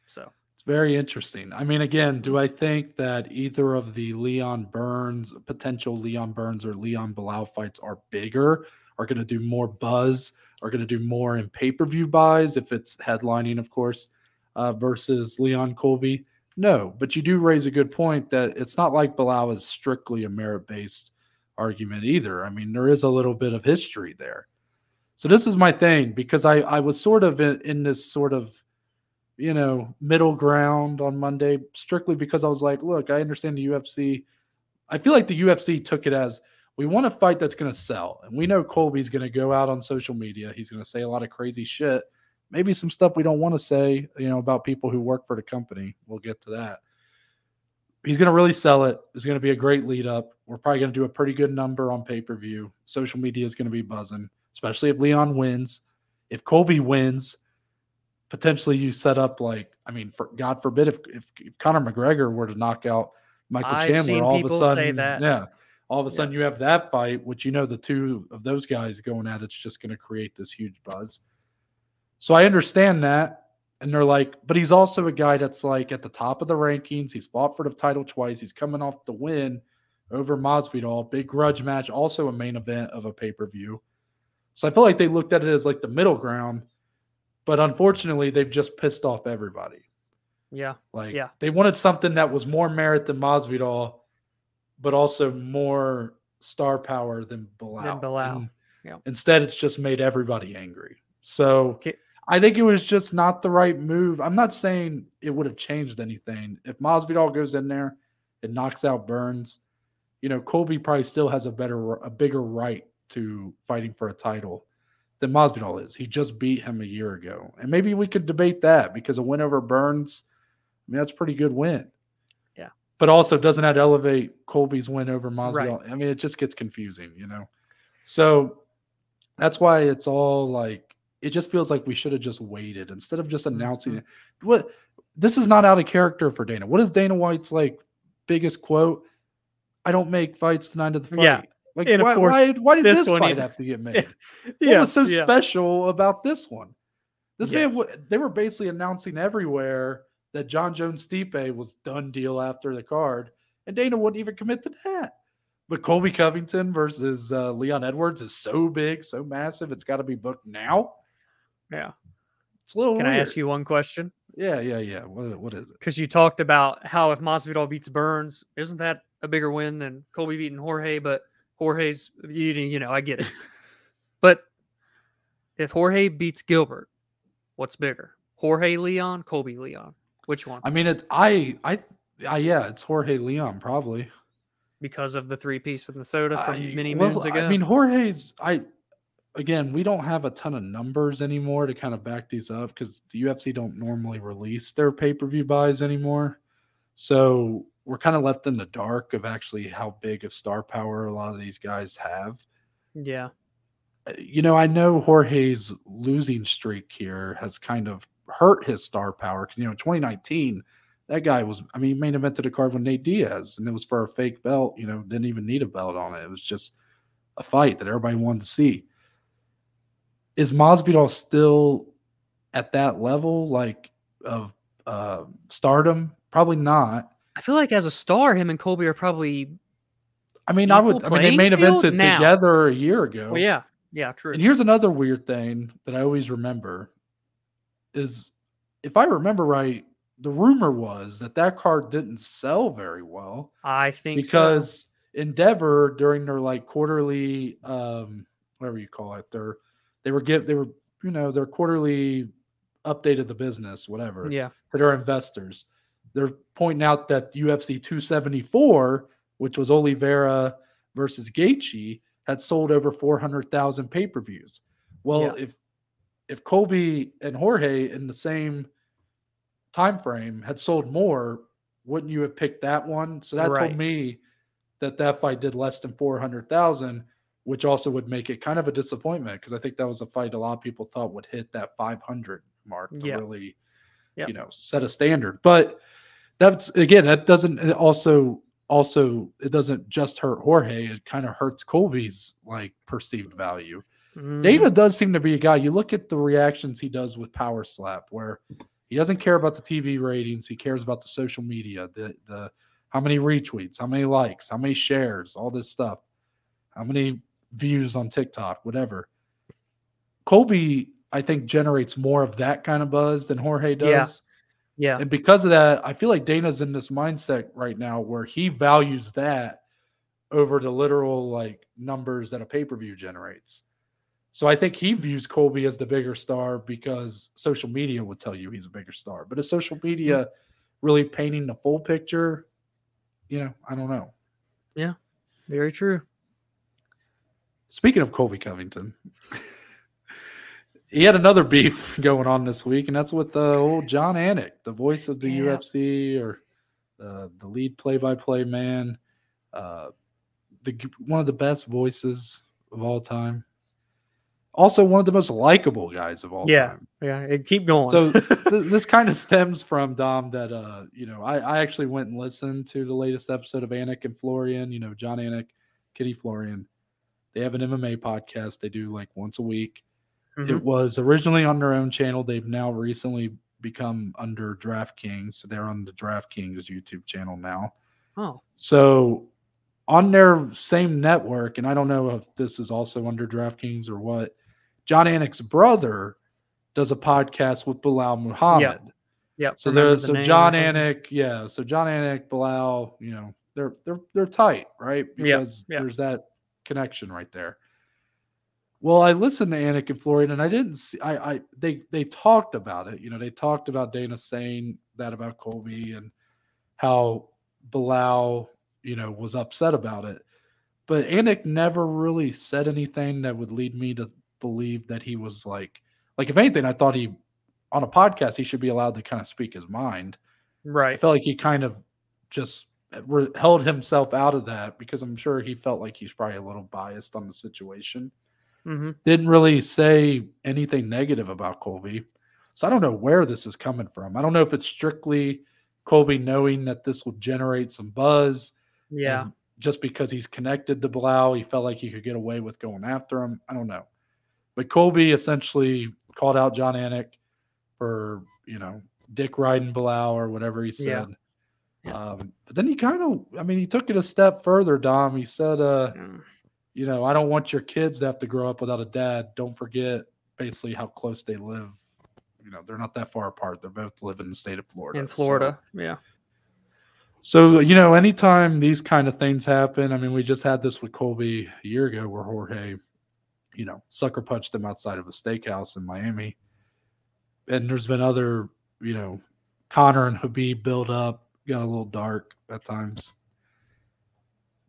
So It's very interesting. I mean, again, do I think that either of the Leon Burns, potential Leon Burns or Leon Belal fights are bigger, are going to do more buzz, are going to do more in pay per view buys if it's headlining, of course, uh, versus Leon Colby? No, but you do raise a good point that it's not like Belal is strictly a merit based argument either. I mean, there is a little bit of history there. So this is my thing because I I was sort of in, in this sort of you know, middle ground on Monday strictly because I was like, look, I understand the UFC. I feel like the UFC took it as we want a fight that's going to sell. And we know Colby's going to go out on social media. He's going to say a lot of crazy shit. Maybe some stuff we don't want to say, you know, about people who work for the company. We'll get to that. He's going to really sell it. It's going to be a great lead up. We're probably going to do a pretty good number on pay per view. Social media is going to be buzzing, especially if Leon wins. If Colby wins, potentially you set up like I mean, for God forbid if if, if Conor McGregor were to knock out Michael I've Chandler, all of a sudden, that. yeah, all of a Yeah. sudden you have that fight, which you know the two of those guys going at it's just going to create this huge buzz. So I understand that. And they're like, but he's also a guy that's like at the top of the rankings. He's fought for the title twice. He's coming off the win over Masvidal, big grudge match, also a main event of a pay per view. So I feel like they looked at it as like the middle ground, but unfortunately, they've just pissed off everybody. yeah, Like, Yeah. they wanted something that was more merit than Masvidal, but also more star power than Belal. Belal, And yeah. Instead, it's just made everybody angry. So Okay. I think it was just not the right move. I'm not saying it would have changed anything. If Masvidal goes in there and knocks out Burns, you know, Colby probably still has a better, a bigger right to fighting for a title than Masvidal is. He just beat him a year ago, and maybe we could debate that because a win over Burns, I mean, that's a pretty good win. Yeah. but also doesn't that elevate Colby's win over Right. Masvidal? I mean, it just gets confusing, you know. So That's why it's all like it just feels like we should have just waited instead of just announcing Mhm. it. What this is not out of character for Dana. What is Dana White's like biggest quote? I don't make fights the night of the fight. Yeah. Like And of why, course, why, why did this this, fight have to get made? What was so yeah. special about this one? This Yes. man, they were basically announcing everywhere that Jon Jones Stipe was done deal after the card, and Dana wouldn't even commit to that. But Colby Covington versus uh, Leon Edwards is so big, so massive, it's got to be booked now. Yeah. It's a little. Can I ask you one question? Yeah, yeah, yeah. What, what is it? Because you talked about how if Masvidal beats Burns, isn't that a bigger win than Colby beating Jorge? But Jorge's, you, you know, I get it. but if Jorge beats Gilbert, what's bigger? Jorge Leon, Colby Leon? Which one? I mean, it's I, I, I, yeah, it's Jorge Leon probably. Because of the three piece in the soda from I- many well, moons ago. I mean, Jorge's. I again, we don't have a ton of numbers anymore to kind of back these up because the UFC don't normally release their pay per view buys anymore. So we're kind of left in the dark of actually how big of star power a lot of these guys have. yeah. Uh, You know, I know Jorge's losing streak here has kind of hurt his star power because you know, 2019, that guy was. I mean, he main evented a card with Nate Diaz, and it was for a fake belt. You know, didn't even need a belt on it. It was just a fight that everybody wanted to see. Is Masvidal still at that level, like of uh, stardom? Probably not. I feel like as a star, him and Colby are probably. I mean, I would. I mean, they main evented now. together a year ago. Well, yeah. Yeah, true. And here's another weird thing that I always remember is if I remember right, the rumor was that that card didn't sell very well I think so. because Endeavor during their like quarterly um whatever you call it, their they were give they were you know their quarterly update of the business, whatever Yeah. to their investors. They're pointing out that UFC 274, which was Oliveira versus Gaethje, had sold over 400,000 pay-per-views. Well, Yeah. if if Colby and Jorge in the same time frame had sold more, wouldn't you have picked that one? So that Right. told me that that fight did less than 400,000, which also would make it kind of a disappointment because I think that was a fight a lot of people thought would hit that 500 mark to Yeah. really Yeah. you know set a standard but that's again that doesn't also also it doesn't just hurt jorge it kind of hurts colby's like perceived value. Mm-hmm. Dana does seem to be a guy you look at the reactions he does with power slap where he doesn't care about the tv ratings he cares about the social media the the how many retweets how many likes how many shares all this stuff how many views on tiktok whatever. Colby i think generates more of that kind of buzz than jorge does Yeah. And because of that, I feel like Dana's in this mindset right now where he values that over the literal like numbers that a pay per view generates. So I think he views Colby as the bigger star because social media would tell you he's a bigger star. But is social media mm-hmm. really painting the full picture? You know, I don't know. Yeah, very true. Speaking of Colby Covington, he had another beef going on this week, and that's with the old Jon Anik, the voice of the Yeah. UFC or uh, the lead play-by-play man, uh, the one of the best voices of all time. Also, one of the most likable guys of all Yeah. time. Yeah. it- Keep going. So th- this kind of stems from Dom that uh you know I, I actually went and listened to the latest episode of Anik and Florian. You know Jon Anik, Kenny Florian. They have an MMA podcast they do like once a week. Mhm. It was originally on their own channel. They've now recently become under DraftKings. So they're on the DraftKings YouTube channel now. oh. So on their same network, and I don't know if this is also under DraftKings or what, Jon Anik's brother does a podcast with Belal Muhammad. Yep. So there's there, the so Jon. Anik, yeah. So Jon Anik, Belal, you know, they're they're they're tight, right? Because yeah. there's that connection right there. Well, I listened to Anik and Florian, and I didn't see. I, I they they talked about it. You know, they talked about Dana saying that about Colby and how Belal, you know, was upset about it. But Anik never really said anything that would lead me to believe that he was like, like if anything, I thought he on a podcast he should be allowed to kind of speak his mind. Right. I felt like he kind of just held himself out of that because I'm sure he felt like he's probably a little biased on the situation. Hmm didn't really say anything negative about Colby. So I don't know where this is coming from. I don't know if it's strictly Colby knowing that this will generate some buzz. Yeah. just because he's connected to Belal, he felt like he could get away with going after him. I don't know. But Colby essentially called out Jon Anik for, you know, dick riding Belal or whatever he said. Yeah. Um, but then he kind of, I mean, he took it a step further, Dom. He said, uh, Mm. You know, I don't want your kids to have to grow up without a dad. Don't forget basically how close they live. You know, they're not that far apart. They're both living in the state of Florida. In So- Florida. Yeah. So, you know, anytime these kind of things happen, I mean, we just had this with Colby a year ago where Jorge, you know, sucker punched him outside of a steakhouse in Miami. And there's been other, you know, Conor and Khabib build up, got a little dark at times.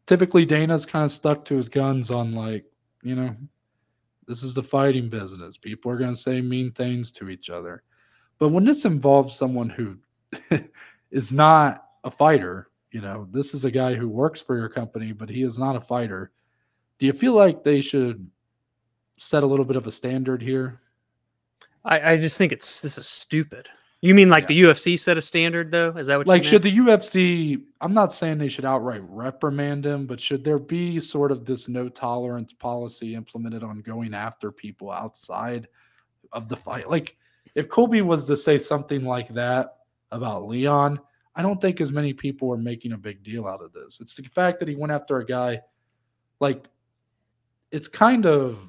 Typically, Dana's kind of stuck to his guns on like, you know, this is the fighting business. People are going to say mean things to each other. But when this involves someone who is not a fighter, you know, this is a guy who works for your company, but he is not a fighter. Do you feel like they should set a little bit of a standard here? I, I just think it's this is stupid. You mean like the UFC set a standard though? Is that what you like should the UFC I'm not saying they should outright reprimand him, but should there be sort of this no tolerance policy implemented on going after people outside of the fight? Like if Colby was to say something like that about Leon, I don't think as many people are making a big deal out of this. It's the fact that he went after a guy like it's kind of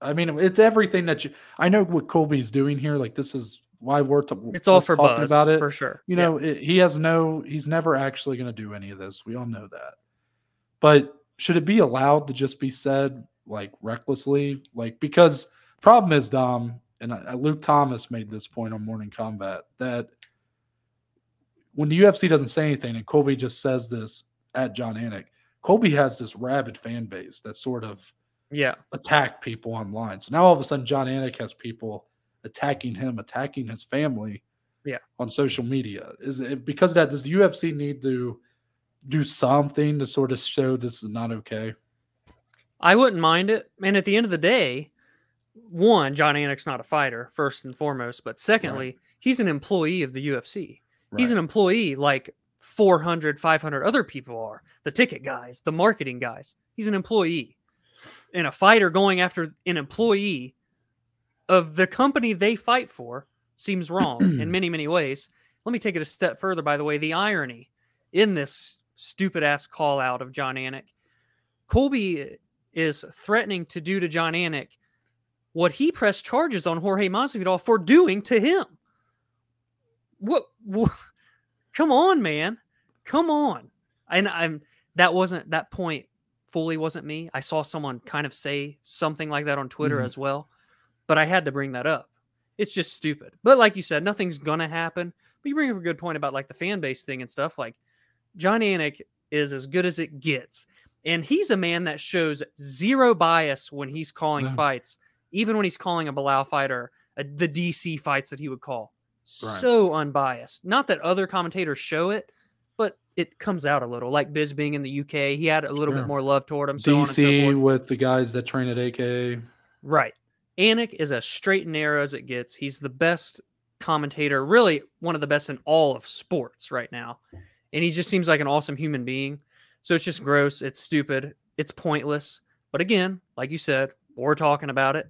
I mean it's everything that you I know what Colby's doing here like this is why we're t- It's all for talking buzz about it for sure. you Yeah. know it, he has no he's never actually going to do any of this we all know that but should it be allowed to just be said like recklessly like because problem is dom and uh, luke thomas made this point on morning combat that when the ufc doesn't say anything and colby just says this at jon anik colby has this rabid fan base that sort of yeah. attack people online. So now all of a sudden, Jon Anik has people attacking him, attacking his family, Yeah. on social media. Is it because of that? Does the UFC need to do something to sort of show this is not okay? I wouldn't mind it. And at the end of the day, one, Jon Anik's not a fighter, first and foremost. But secondly, he's an employee of the UFC. He's an employee like 400, 500 other people are the ticket guys, the marketing guys. He's an employee. And a fighter going after an employee of the company they fight for seems wrong in many, many ways. Let me take it a step further, by the way. The irony in this stupid ass call out of Jon Anik, Colby is threatening to do to Jon Anik what he pressed charges on Jorge Masvidal for doing to him. What, what? Come on, man. Come on. And I'm that wasn't that point fully wasn't me. I saw someone kind of say something like that on Twitter Mhm. as well, but I had to bring that up. It's just stupid. But like you said, nothing's gonna happen. But you bring up a good point about like the fan base thing and stuff. Like Jon Anik is as good as it gets. And he's a man that shows zero bias when he's calling Yeah. fights, even when he's calling a Belal fight or a, the DC fights that he would call. Right. So unbiased. Not that other commentators show it, but it comes out a little. Like Biz being in the UK, he had a little Yeah. bit more love toward him. So on and so DC forth. with the guys that train at AK. Right. Anik is as straight and narrow as it gets. He's the best commentator, really one of the best in all of sports right now. And he just seems like an awesome human being. So it's just gross. It's stupid. It's pointless. But again, like you said, we're talking about it.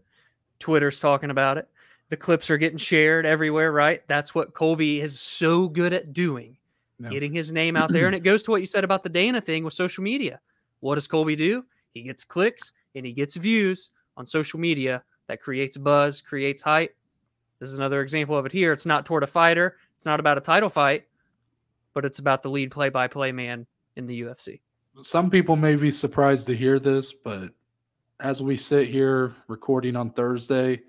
Twitter's talking about it. The clips are getting shared everywhere, right? That's what Colby is so good at doing, Yeah. getting his name out there. And it goes to what you said about the Dana thing with social media. What does Colby do? He gets clicks and he gets views on social media that creates buzz, creates hype. This is another example of it here. It's not toward a fighter, it's not about a title fight, but it's about the lead play by play man in the UFC. Some people may be surprised to hear this, but as we sit here recording on Thursday,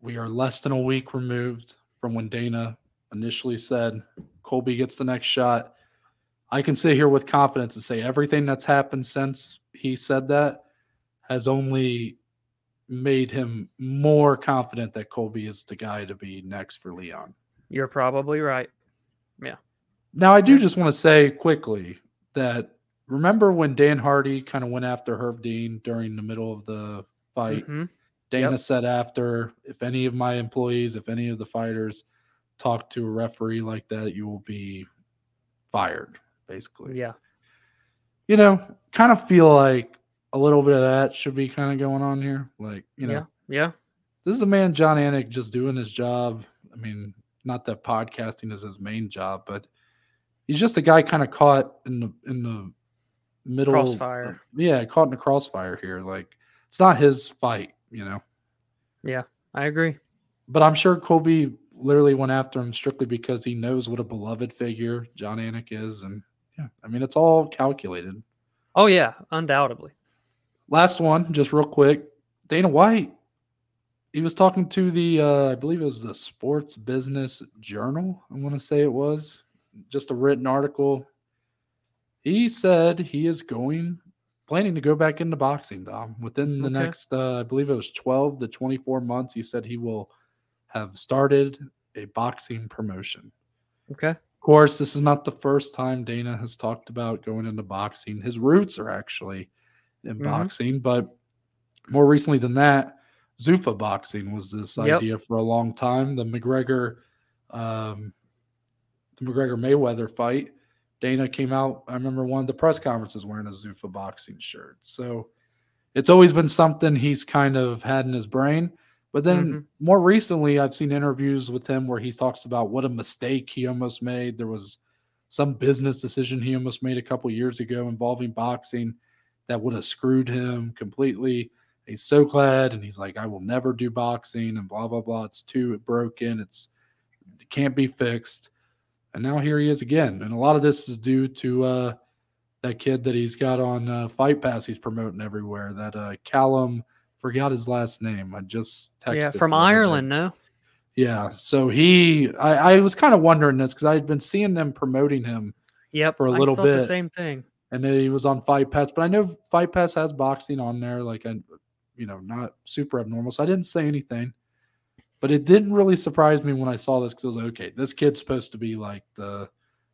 we are less than a week removed from when Dana initially said Colby gets the next shot. I can sit here with confidence and say everything that's happened since he said that has only made him more confident that Colby is the guy to be next for Leon. You're probably right. Yeah. Now, I do just want to say quickly that remember when Dan Hardy kind of went after Herb Dean during the middle of the fight? Mhm. Dana Yep. said after, if any of my employees, if any of the fighters talk to a referee like that, you will be fired, basically. Yeah. You know, kind of feel like a little bit of that should be kind of going on here. Like, you know, Yeah. Yeah. this is a man, Jon Anik, just doing his job. I mean, not that podcasting is his main job, but he's just a guy kind of caught in the in the middle Crossfire. Yeah, caught in the crossfire here. Like it's not his fight, you know. Yeah, I agree. But I'm sure Colby literally went after him strictly because he knows what a beloved figure Jon Anik is, and yeah, I mean it's all calculated. Oh yeah, undoubtedly. Last one, just real quick. Dana White, he was talking to the, uh, I believe it was the Sports Business Journal. I want to say it was just a written article. He said he is going, planning to go back into boxing, Dom, within the Okay. next, uh, I believe it was 12 to 24 months. He said he will have started a boxing promotion. Okay. Of course, this is not the first time Dana has talked about going into boxing. His roots are actually in Mhm. boxing, but more recently than that, Zuffa boxing was this Yep. idea for a long time. The McGregor, um, the McGregor Mayweather fight. Dana came out. I remember one of the press conferences wearing a Zuffa boxing shirt. So it's always been something he's kind of had in his brain. But then Mhm. more recently, I've seen interviews with him where he talks about what a mistake he almost made. There was some business decision he almost made a couple years ago involving boxing that would have screwed him completely. He's so glad, and he's like, "I will never do boxing," and blah blah blah. It's too broken. It's it can't be fixed. And now here he is again. And a lot of this is due to uh, that kid that he's got on uh, Fight Pass. He's promoting everywhere. That uh, Callum forgot his last name. I just texted. Yeah, from. Ireland, no? Yeah. So he, I, I was kind of wondering this because I had been seeing them promoting him, Yep. For a little thought the bit. same thing. And he was on Fight Pass. But I know Fight Pass has boxing on there, like I, you know, not super abnormal. So I didn't say anything. But it didn't really surprise me when I saw this because I was like, okay, this kid's supposed to be like the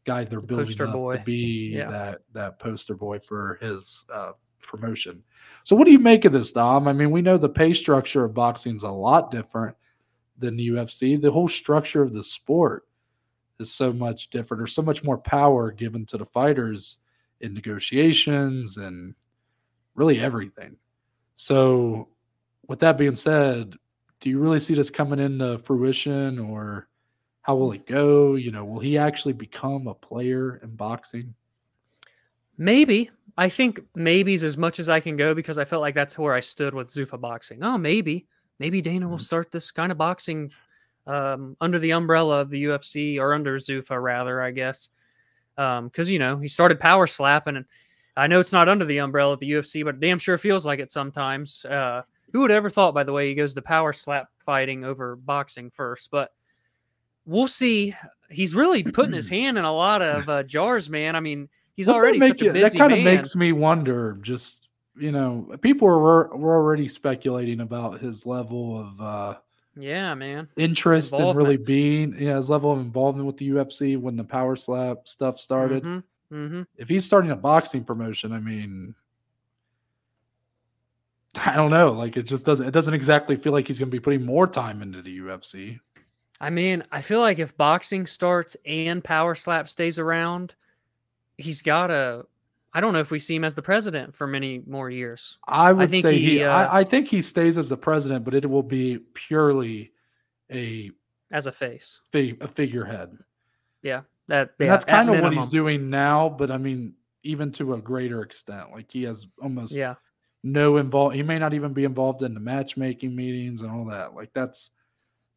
guy they're building poster up boy. to be Yeah. that that poster boy for his uh, promotion. So what do you make of this, Dom? I mean, we know the pay structure of boxing is a lot different than the UFC. The whole structure of the sport is so much different. There's so much more power given to the fighters in negotiations and really everything. So, with that being said, do you really see this coming into fruition or how will it go? You know, will he actually become a player in boxing? Maybe. I think maybe's as much as I can go because I felt like that's where I stood with Zuffa boxing. Oh, maybe. Maybe Dana will Mhm. start this kind of boxing um, under the umbrella of the UFC or under Zuffa, rather, I guess. Because, you know, he started power slapping. And I know it's not under the umbrella of the UFC, but damn sure feels like it sometimes. Uh, who would ever thought, by the way, he goes to power slap fighting over boxing first? But we'll see. He's really putting his hand in a lot of uh, jars, man. I mean, he's that already such a busy That kind of makes me wonder. Just you know, people were were already speculating about his level of uh, Yeah, man. interest in really being, yeah, his level of involvement with the UFC when the power slap stuff started. Mm-hmm. Mm-hmm. If he's starting a boxing promotion, I mean, I don't know. Like it just doesn't. It doesn't exactly feel like he's going to be putting more time into the UFC. I mean, I feel like if boxing starts and power slap stays around, he's got to. I don't know if we see him as the president for many more years. I would think say he, he. uh, I, I think he stays as the president, but it will be purely a as a face. fi- a figurehead. Yeah, That yeah, that's kind of what he's doing now, but I mean, even to a greater extent. Like he has almost Yeah, no involved. He may not even be involved in the matchmaking meetings and all that. Like that's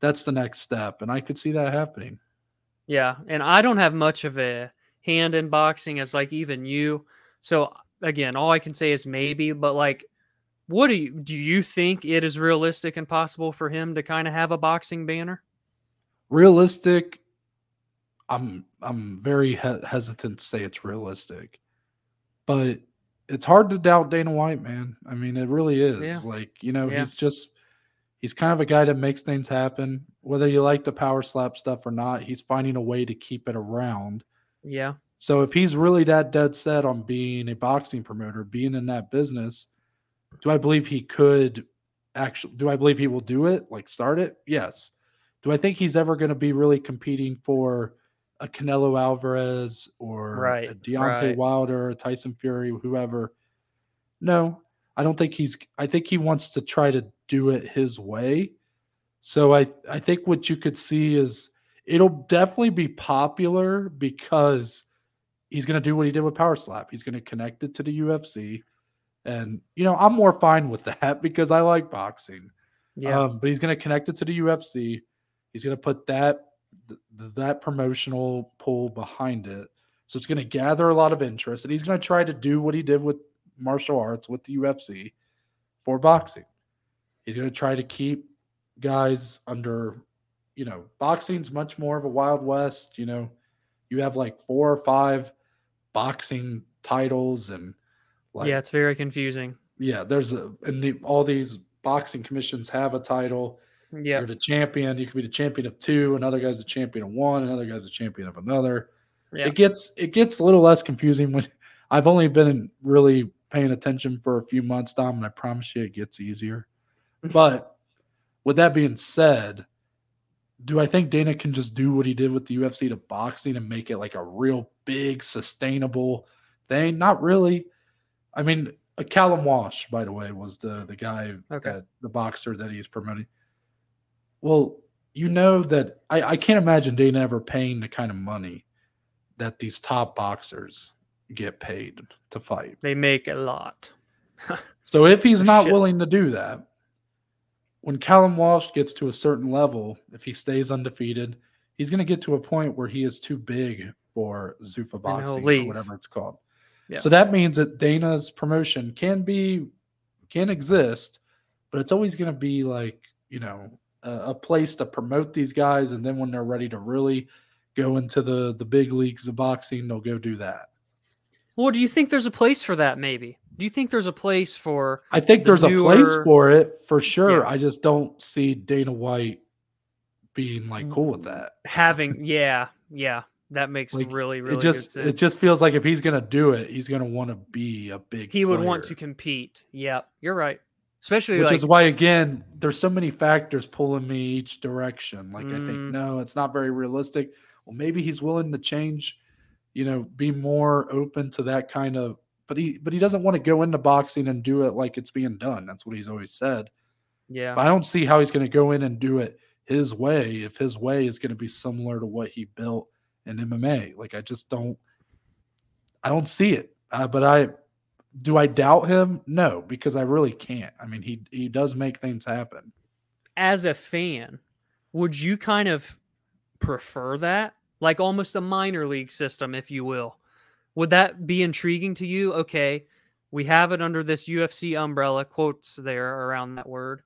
that's the next step, and I could see that happening. yeah, and I don't have much of a hand in boxing as like even you. So again, all I can say is maybe, but like, what do you do? You think it is realistic and possible for him to kind of have a boxing banner? Realistic. I'm I'm very he- hesitant to say it's realistic, but it's hard to doubt Dana White, man. I mean, it really is. Yeah. Like you know, Yeah. he's just he's kind of a guy that makes things happen. Whether you like the power slap stuff or not, he's finding a way to keep it around. Yeah, So if he's really that dead set on being a boxing promoter, being in that business, do I believe he could actually do I believe he will do it? Like start it? Yes. Do I think he's ever going to be really competing for a Canelo Alvarez or Right, a Deontay right. Wilder, a Tyson Fury, whoever? No, I don't think he's I think he wants to try to do it his way. So I I think what you could see is it'll definitely be popular because he's going to do what he did with Power Slap. He's going to connect it to the UFC. And you know, I'm more fine with that because I like boxing. Yeah. Um, but he's going to connect it to the UFC. He's going to put that th- that promotional pull behind it. So it's going to gather a lot of interest, and he's going to try to do what he did with martial arts with the UFC for boxing. He's going to try to keep guys under, you know, boxing's much more of a wild west. You know, you have like four or five boxing titles, and like yeah, it's very confusing. yeah, there's a and the, all these boxing commissions have a title. Yeah. You're the champion. You could be the champion of two. Another guy's the champion of one. Another guy's the champion of another. Yeah. It gets it gets a little less confusing when I've only been really paying attention for a few months, Dom, and I promise you it gets easier. But with that being said, do I think Dana can just do what he did with the UFC to boxing and make it like a real big, sustainable thing? Not really. I mean, uh, Callum Walsh, by the way, was the the guy Okay. that the boxer that he's promoting. Well, you know that I, I can't imagine Dana ever paying the kind of money that these top boxers get paid to fight. They make a lot. So if he's not Shit. willing to do that, when Callum Walsh gets to a certain level, if he stays undefeated, he's going to get to a point where he is too big for Zuffa boxing or whatever it's called. Yeah. So that means that Dana's promotion can be can exist, but it's always going to be like you know a, a place to promote these guys, and then when they're ready to really go into the the big leagues of boxing, they'll go do that. Well, do you think there's a place for that? Maybe. Do you think there's a place for? I think the there's a place for it for sure. Yeah. I just don't see Dana White being like cool with mm, that. having yeah yeah that makes Like, really really it just it just feels like if he's gonna do it, he's gonna want to be a big. he would want to compete yeah you're right especially which like is why again there's so many factors pulling me each direction. Like I think Mm. no, it's not very realistic. Well, maybe he's willing to change, you know, be more open to that kind of. But he but he doesn't want to go into boxing and do it like it's being done. That's what he's always said. yeah But I don't see how he's going to go in and do it his way if his way is going to be similar to what he built in MMA. Like I just don't, I don't see it. Uh, but I do I doubt him? No, because I really can't. I mean, he he does make things happen. as a fan would you kind of prefer that like almost a minor league system if you will would that be intriguing to you okay we have it under this UFC umbrella quotes there around that word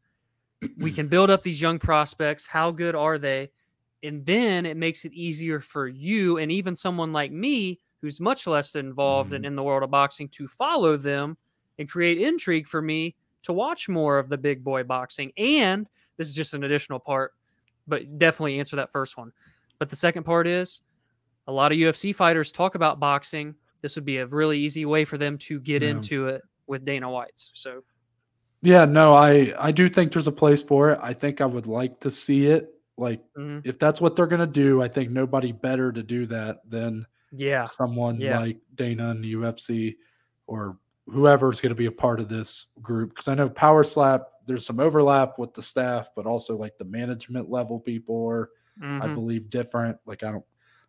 we can build up these young prospects how good are they and then it makes it easier for you and even someone like me who's much less involved in, Mhm. in the world of boxing to follow them and create intrigue for me to watch more of the big boy boxing and this is just an additional part but definitely answer that first one but the second part is a lot of UFC fighters talk about boxing this would be a really easy way for them to get Yeah. into it with Dana White's so Yeah, no, I I do think there's a place for it. I think I would like to see it. Like mhm. if that's what they're going to do, I think nobody better to do that than yeah someone Yeah. like Dana and the UFC or whoever's going to be a part of this group. Because I know Power Slap, there's some overlap with the staff, but also like the management level people are, I mhm, believe, different. Like I don't,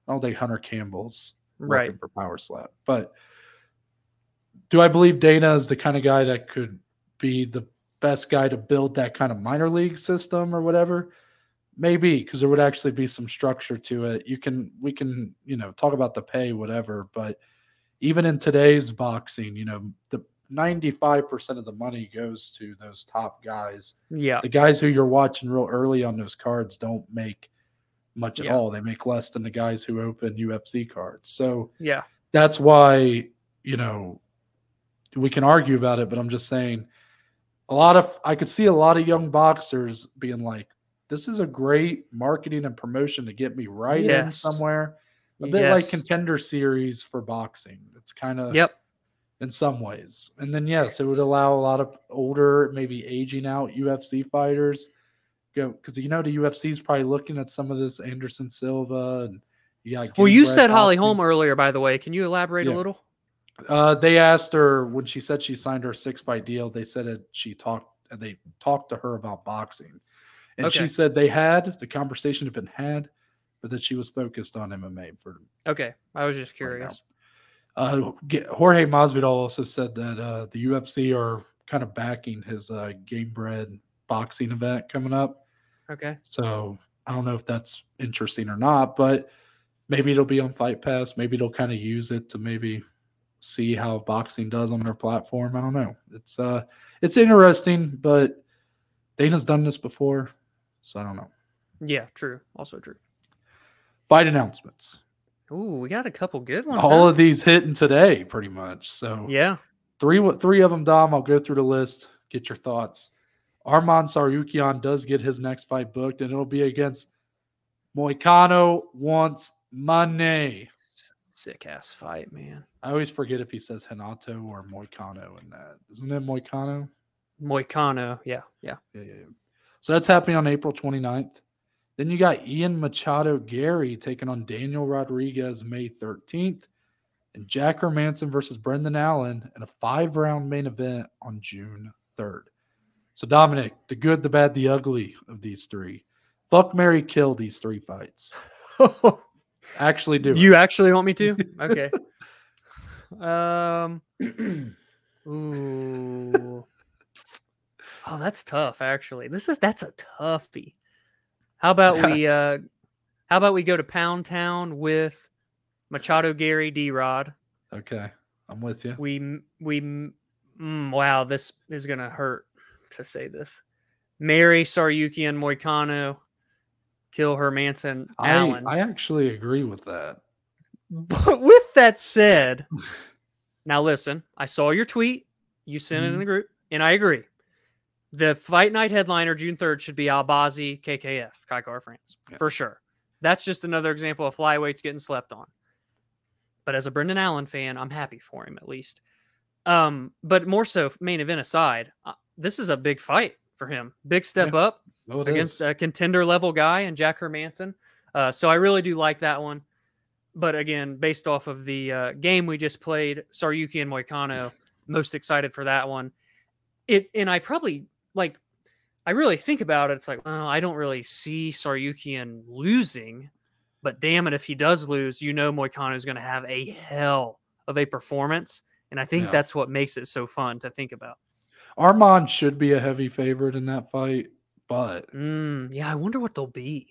I don't think Hunter Campbell's right working for Power Slap, but do I believe Dana is the kind of guy that could be the best guy to build that kind of minor league system or whatever? Maybe because there would actually be some structure to it. You can, we can, you know, talk about the pay, whatever, but even in today's boxing, you know, the 95% of the money goes to those top guys. yeah The guys who you're watching real early on those cards don't make much at Yeah. all. They make less than the guys who open UFC cards. So, yeah that's why you know we can argue about it but i'm just saying a lot of i could see a lot of young boxers being like this is a great marketing and promotion to get me right in somewhere a bit like contender series for boxing. It's kind of Yep. in some ways. And then yes, it would allow a lot of older, maybe aging out UFC fighters go because you know the UFC is probably looking at some of this Anderson Silva and you got. Well, you said Holly. Holm earlier, by the way. Can you elaborate Yeah. a little? Uh, they asked her when she said she signed her six fight deal. They said that she talked and they talked to her about boxing, and Okay. she said they had the conversation had been had, but that she was focused on MMA for Okay, I was just curious. Uh, Jorge Masvidal also said that uh, the UFC are kind of backing his uh, game bred boxing event coming up. Okay. So I don't know if that's interesting or not, but maybe it'll be on Fight Pass. Maybe they'll kind of use it to maybe see how boxing does on their platform. I don't know. It's uh it's interesting, but Dana's done this before, so I don't know. Yeah, true. Also true. Fight announcements. Ooh, we got a couple good ones. All huh? of these hitting today, pretty much. So yeah. three three of them, Dom. I'll go through the list. Get your thoughts. Arman Tsarukyan does get his next fight booked, and it'll be against Moicano wants money. Sick ass fight, man. I always forget if he says Hanato or Moicano in that. Isn't it Moicano? Moicano. Yeah, yeah. Yeah, yeah, yeah. So that's happening on April 29th. Then you got Ian Machado Garry taking on Daniel Rodriguez May 13th. And Jack Hermansson versus Brendan Allen in a five round main event on June 3rd. So, Dominic, the good, the bad, the ugly of these three. Fuck Mary kill these three fights. Actually, do. it. you actually want me to? Okay. um. Ooh. Oh, that's tough. Actually, this is that's a toughie. How about we? uh How about we go to Pound Town with Machado, Garry, D. Rod. okay. I'm with you. We we mm, wow, this is gonna hurt to say this. Mary Tsarukyan Moicano kill Hermansson I, Allen. I actually agree with that. But with that said, now listen, I saw your tweet. You sent it in the group, and I agree. The fight night headliner June 3rd should be Albazi KKF, Kai Kara France, Yeah. for sure. That's just another example of flyweights getting slept on. But as a Brendan Allen fan, I'm happy for him at least. Um, but more so, main event aside, uh, this is a big fight for him. Big step up Oh, against is. a contender level guy and Jack Hermansson. Uh, so I really do like that one. But again, based off of the uh, game we just played, Tsarukyan Moicano, most excited for that one. It and I probably like. I really think about it. It's like, well, I don't really see Tsarukyan losing, but damn it, if he does lose, you know Moicano is going to have a hell of a performance, and I think Yeah. that's what makes it so fun to think about. Arman should be a heavy favorite in that fight, but Mm, yeah, I wonder what they'll be.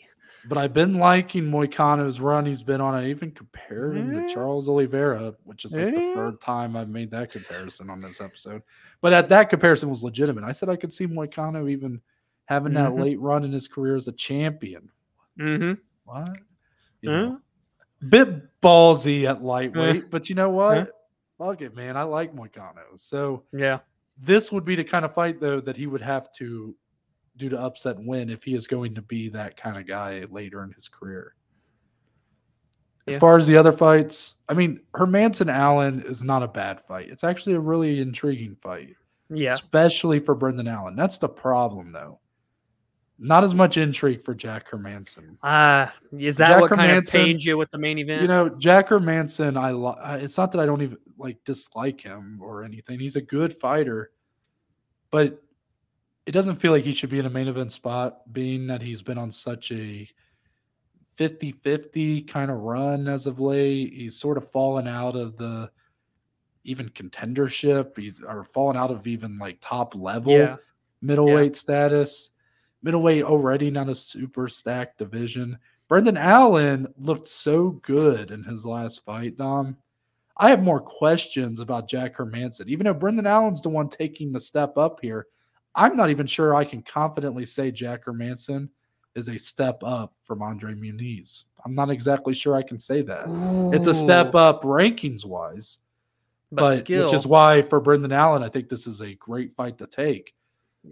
But I've been liking Moicano's run he's been on. I even compared him Yeah. to Charles Oliveira, which is like the third time I've made that comparison on this episode. But that, that comparison was legitimate. I said I could see Moicano even having that Mhm. late run in his career as a champion. Mm-hmm. What? You Huh? know, bit ballsy at lightweight, but you know what? Fuck it, man. I like Moicano. So Yeah. this would be the kind of fight though that he would have to do to upset and win if he is going to be that kind of guy later in his career. As Yeah. far as the other fights, I mean, Hermansson Allen is not a bad fight. It's actually a really intriguing fight, Yeah. especially for Brendan Allen. That's the problem though. Not as much intrigue for Jack Hermansson. Uh, is that Jack what kind of Hermansson, pains you with the main event? You know, Jack Hermansson, I I- it's not that I don't even like dislike him or anything. He's a good fighter, but it doesn't feel like he should be in a main event spot, being that he's been on such a 50 50 kind of run as of late. He's sort of fallen out of the even contendership. He's or fallen out of even like top level Yeah. middleweight status. Middleweight already not a super stacked division. Brendan Allen looked so good in his last fight, Dom. I have more questions about Jack Hermansson. Even though Brendan Allen's the one taking the step up here, I'm not even sure I can confidently say Jack Hermansson is a step up from Andre Muniz. I'm not exactly sure I can say that. It's a step up rankings wise, but, but, skill. which is why for Brendan Allen, I think this is a great fight to take.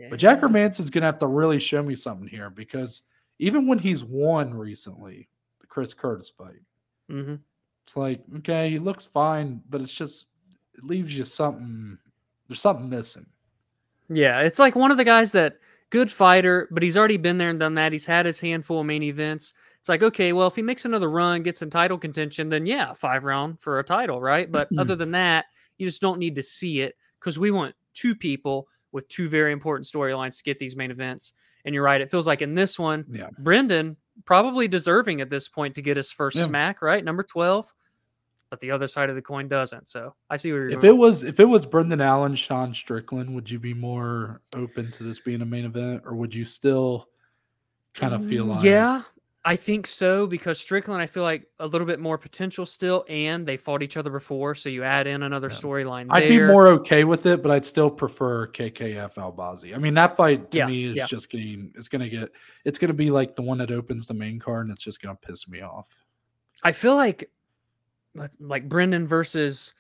But Jack Yeah. Hermansson's gonna have to really show me something here because even when he's won recently, the Chris Curtis fight, Mhm. It's like, okay, he looks fine, but it's just it leaves you something there's something missing. Yeah, it's like one of the guys that good fighter, but he's already been there and done that. He's had his handful of main events. It's like, okay, well, if he makes another run, gets in title contention, then yeah, five round for a title, right? But other than that, you just don't need to see it because we want two people with two very important storylines to get these main events. And you're right, it feels like in this one, Yeah. Brendan probably deserving at this point to get his first Yeah. smack, right? Number 12. But the other side of the coin doesn't. So I see where you're If going. it was if it was Brendan Allen, Sean Strickland, would you be more open to this being a main event, or would you still kind of feel Mm, like yeah i think so because strickland i feel like a little bit more potential still and they fought each other before so you add in another Yeah. storyline I'd be more okay with it, but I'd still prefer KKF Albazi. I mean, that fight to Yeah, me is yeah. just getting it's gonna get it's gonna be like the one that opens the main card and it's just gonna piss me off. i feel like like- brendan versus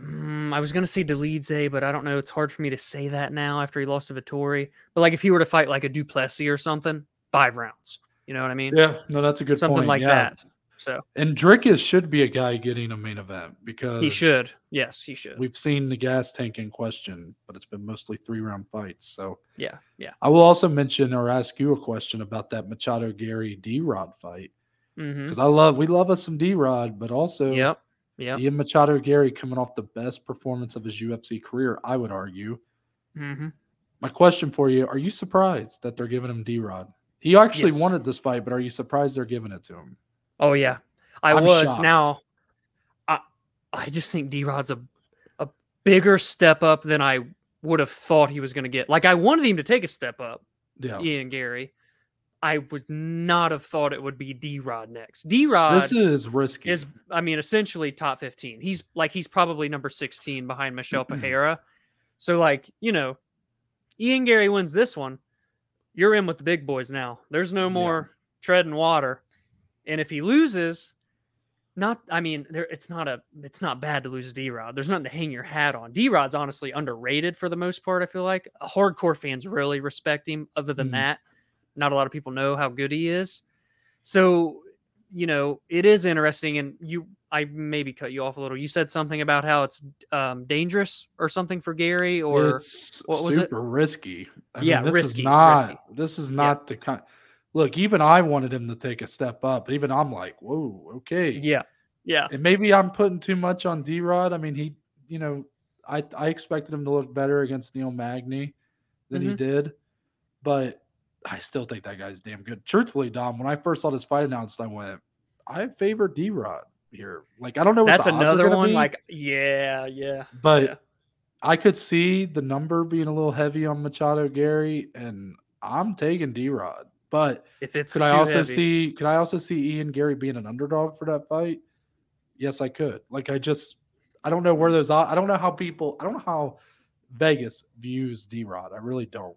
mm, i was going to say Dolidze, but i don't know it's hard for me to say that now after he lost to Vettori but like if he were to fight like a du Plessis or something five rounds you know what i mean Yeah, no, that's a good something point. like yeah. that so And Dricus should be a guy getting a main event because he should yes he should We've seen the gas tank in question, but it's been mostly three round fights. So yeah yeah I will also mention or ask you a question about that Machado Garry D Rod fight mm-hmm. because I love we love us some D Rod, but also yep yep Ian Machado Garry coming off the best performance of his UFC career, I would argue. mm-hmm. My question for you: Are you surprised that they're giving him D Rod? He actually Yes. wanted this fight, but are you surprised they're giving it to him? Oh yeah, I I'm was. shocked. Now, I I just think D Rod's a a bigger step up than I would have thought he was going to get. Like I wanted him to take a step up, Yeah, Ian Garry. I would not have thought it would be D Rod next. D Rod this is risky. is, I mean, essentially top fifteen. He's like he's probably number sixteen behind Michelle Pajera. So like you know, Ian Garry wins this one. You're in with the big boys now. There's no Yeah. more treading water. And if he loses, not I mean, there it's not a it's not bad to lose D Rod. There's nothing to hang your hat on. D Rod's honestly underrated for the most part, I feel like. Hardcore fans really respect him. Other than Mhm. that, not a lot of people know how good he is. So, you know, it is interesting. And you I maybe cut you off a little. You said something about how it's um dangerous or something for Garry or it's what was it? super risky. I Yeah, this risky, is not. risky. This is not the kind. Look, even I wanted him to take a step up. Even I'm like, whoa, okay. yeah. Yeah. And maybe I'm putting too much on D Rod. I mean, he, you know, I I expected him to look better against Neil Magny than he Mhm. did, but I still think that guy's damn good. Truthfully, Dom, when I first saw this fight announced, I went, I favor D Rod here. Like, I don't know what That's another one. be, Like, yeah, yeah. but yeah. I could see the number being a little heavy on Machado Garry, and I'm taking D Rod. But If it's could I also heavy. see could I also see Ian Garry being an underdog for that fight? Yes, I could. Like I just I don't know where those are. I don't know how people I don't know how Vegas views D Rod. I really don't.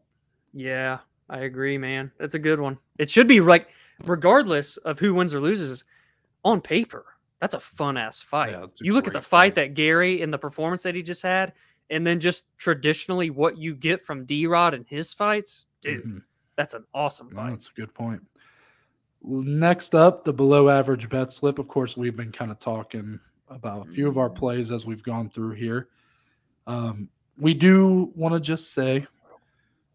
Yeah, I agree, man. That's a good one. It should be like, regardless of who wins or loses, on paper, that's a fun ass fight. Yeah, you look at the fight fight. that Garry and the performance that he just had, and then just traditionally what you get from D Rod and his fights, dude, Mhm. that's an awesome No, that's a good point. Next up, the below average bet slip. Of course, we've been kind of talking about a few of our plays as we've gone through here. Um, we do want to just say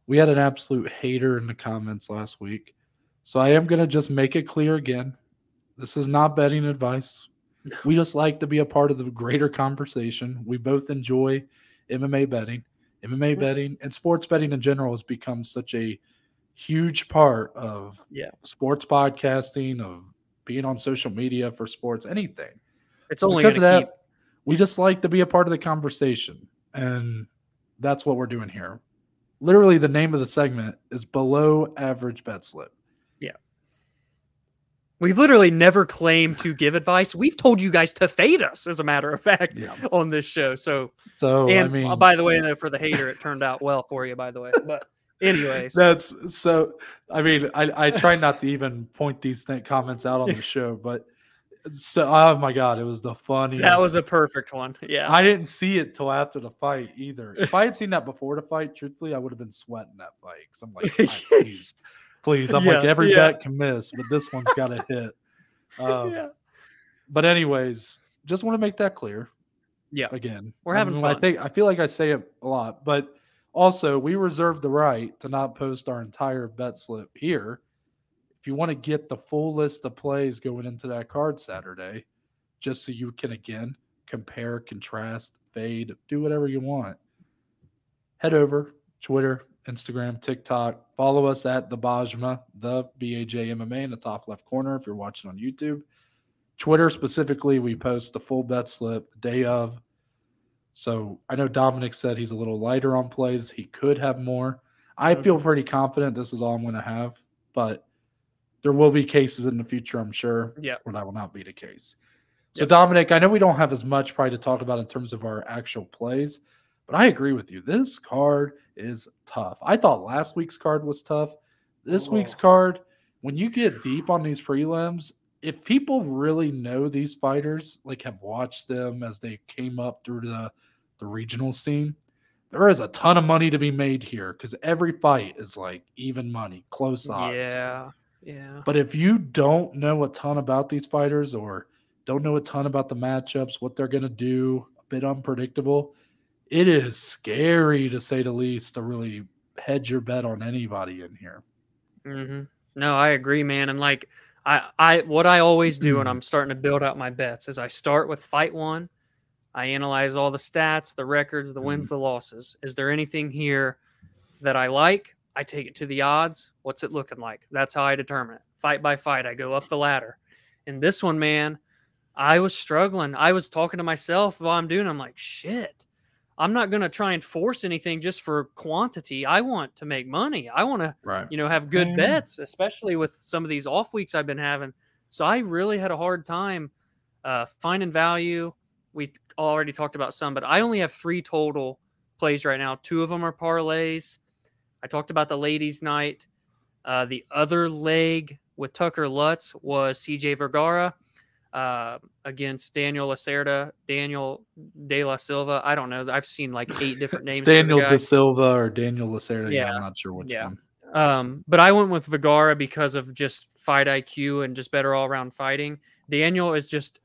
we had an absolute hater in the comments last week. So I am going to just make it clear again. This is not betting advice. We just like to be a part of the greater conversation. We both enjoy MMA betting. MMA Mhm. betting and sports betting in general has become such a huge part of Yeah. sports podcasting, of being on social media for sports, anything. It's only because of that, keep. we just like to be a part of the conversation. And that's what we're doing here. Literally, the name of the segment is below average bet slip. Yeah. We've literally never claimed to give advice. We've told you guys to fade us, as a matter of fact, Yeah. on this show. So, So and I mean, uh, by the way, though, for the hater, it turned out well for you, by the way. But, anyways, that's so. I mean, I, I try not to even point these th- comments out on the show, but so oh my god, it was the funniest. that was a perfect one. Yeah. I didn't see it till after the fight either. If I had seen that before the fight, truthfully, I would have been sweating that fight because I'm like, "God, please, please. I'm like, every yeah. bet can miss, but this one's got to hit. Um, yeah. but anyways, just want to make that clear. Yeah. Again, We're I having mean, I think I feel like I say it a lot, but also we reserve the right to not post our entire bet slip here. If you want to get the full list of plays going into that card Saturday, just so you can again compare, contrast, fade, do whatever you want. Head over Twitter, Instagram, TikTok. Follow us at the Bajma, the BAJ MMA in the top left corner if you're watching on YouTube. Twitter specifically, we post the full bet slip the day of. So I know Dominic said he's a little lighter on plays. He could have more. I feel pretty confident this is all I'm going to have, but there will be cases in the future, I'm sure, Yeah. where that will not be the case. So, Yep. Dominic, I know we don't have as much probably to talk about in terms of our actual plays, but I agree with you. This card is tough. I thought last week's card was tough. This week's Oh. card, when you get deep on these prelims, if people really know these fighters, like have watched them as they came up through the, the regional scene, there is a ton of money to be made here because every fight is like even money, close odds. Yeah. Yeah. But if you don't know a ton about these fighters or don't know a ton about the matchups, what they're going to do, a bit unpredictable, it is scary to say the least to really hedge your bet on anybody in here. hmm No, I agree, man. And like I, I, what I always do when I'm starting to build out my bets is I start with fight one. I analyze all the stats, the records, the wins, the losses. Is there anything here that I like? I take it to the odds. What's it looking like? That's how I determine it. Fight by fight, I go up the ladder. And this one, man, I was struggling. I was talking to myself while I'm doing. it. I'm like, shit. I'm not gonna try and force anything just for quantity. I want to make money. I want to Right. you know, have good Man. bets, especially with some of these off weeks I've been having. So I really had a hard time uh, finding value. We already talked about some, but I only have three total plays right now. Two of them are parlays. I talked about the ladies' night. Uh, the other leg with Tucker Lutz was CJ Vergara uh, against Daniel Lacerda, Daniel De La Silva. I don't know. I've seen like eight different names. It's for the Daniel. De Silva or Daniel Lacerda. Yeah. Yeah. I'm not sure which Yeah. one. Um, but I went with Vergara because of just fight IQ and just better all around fighting. Daniel is just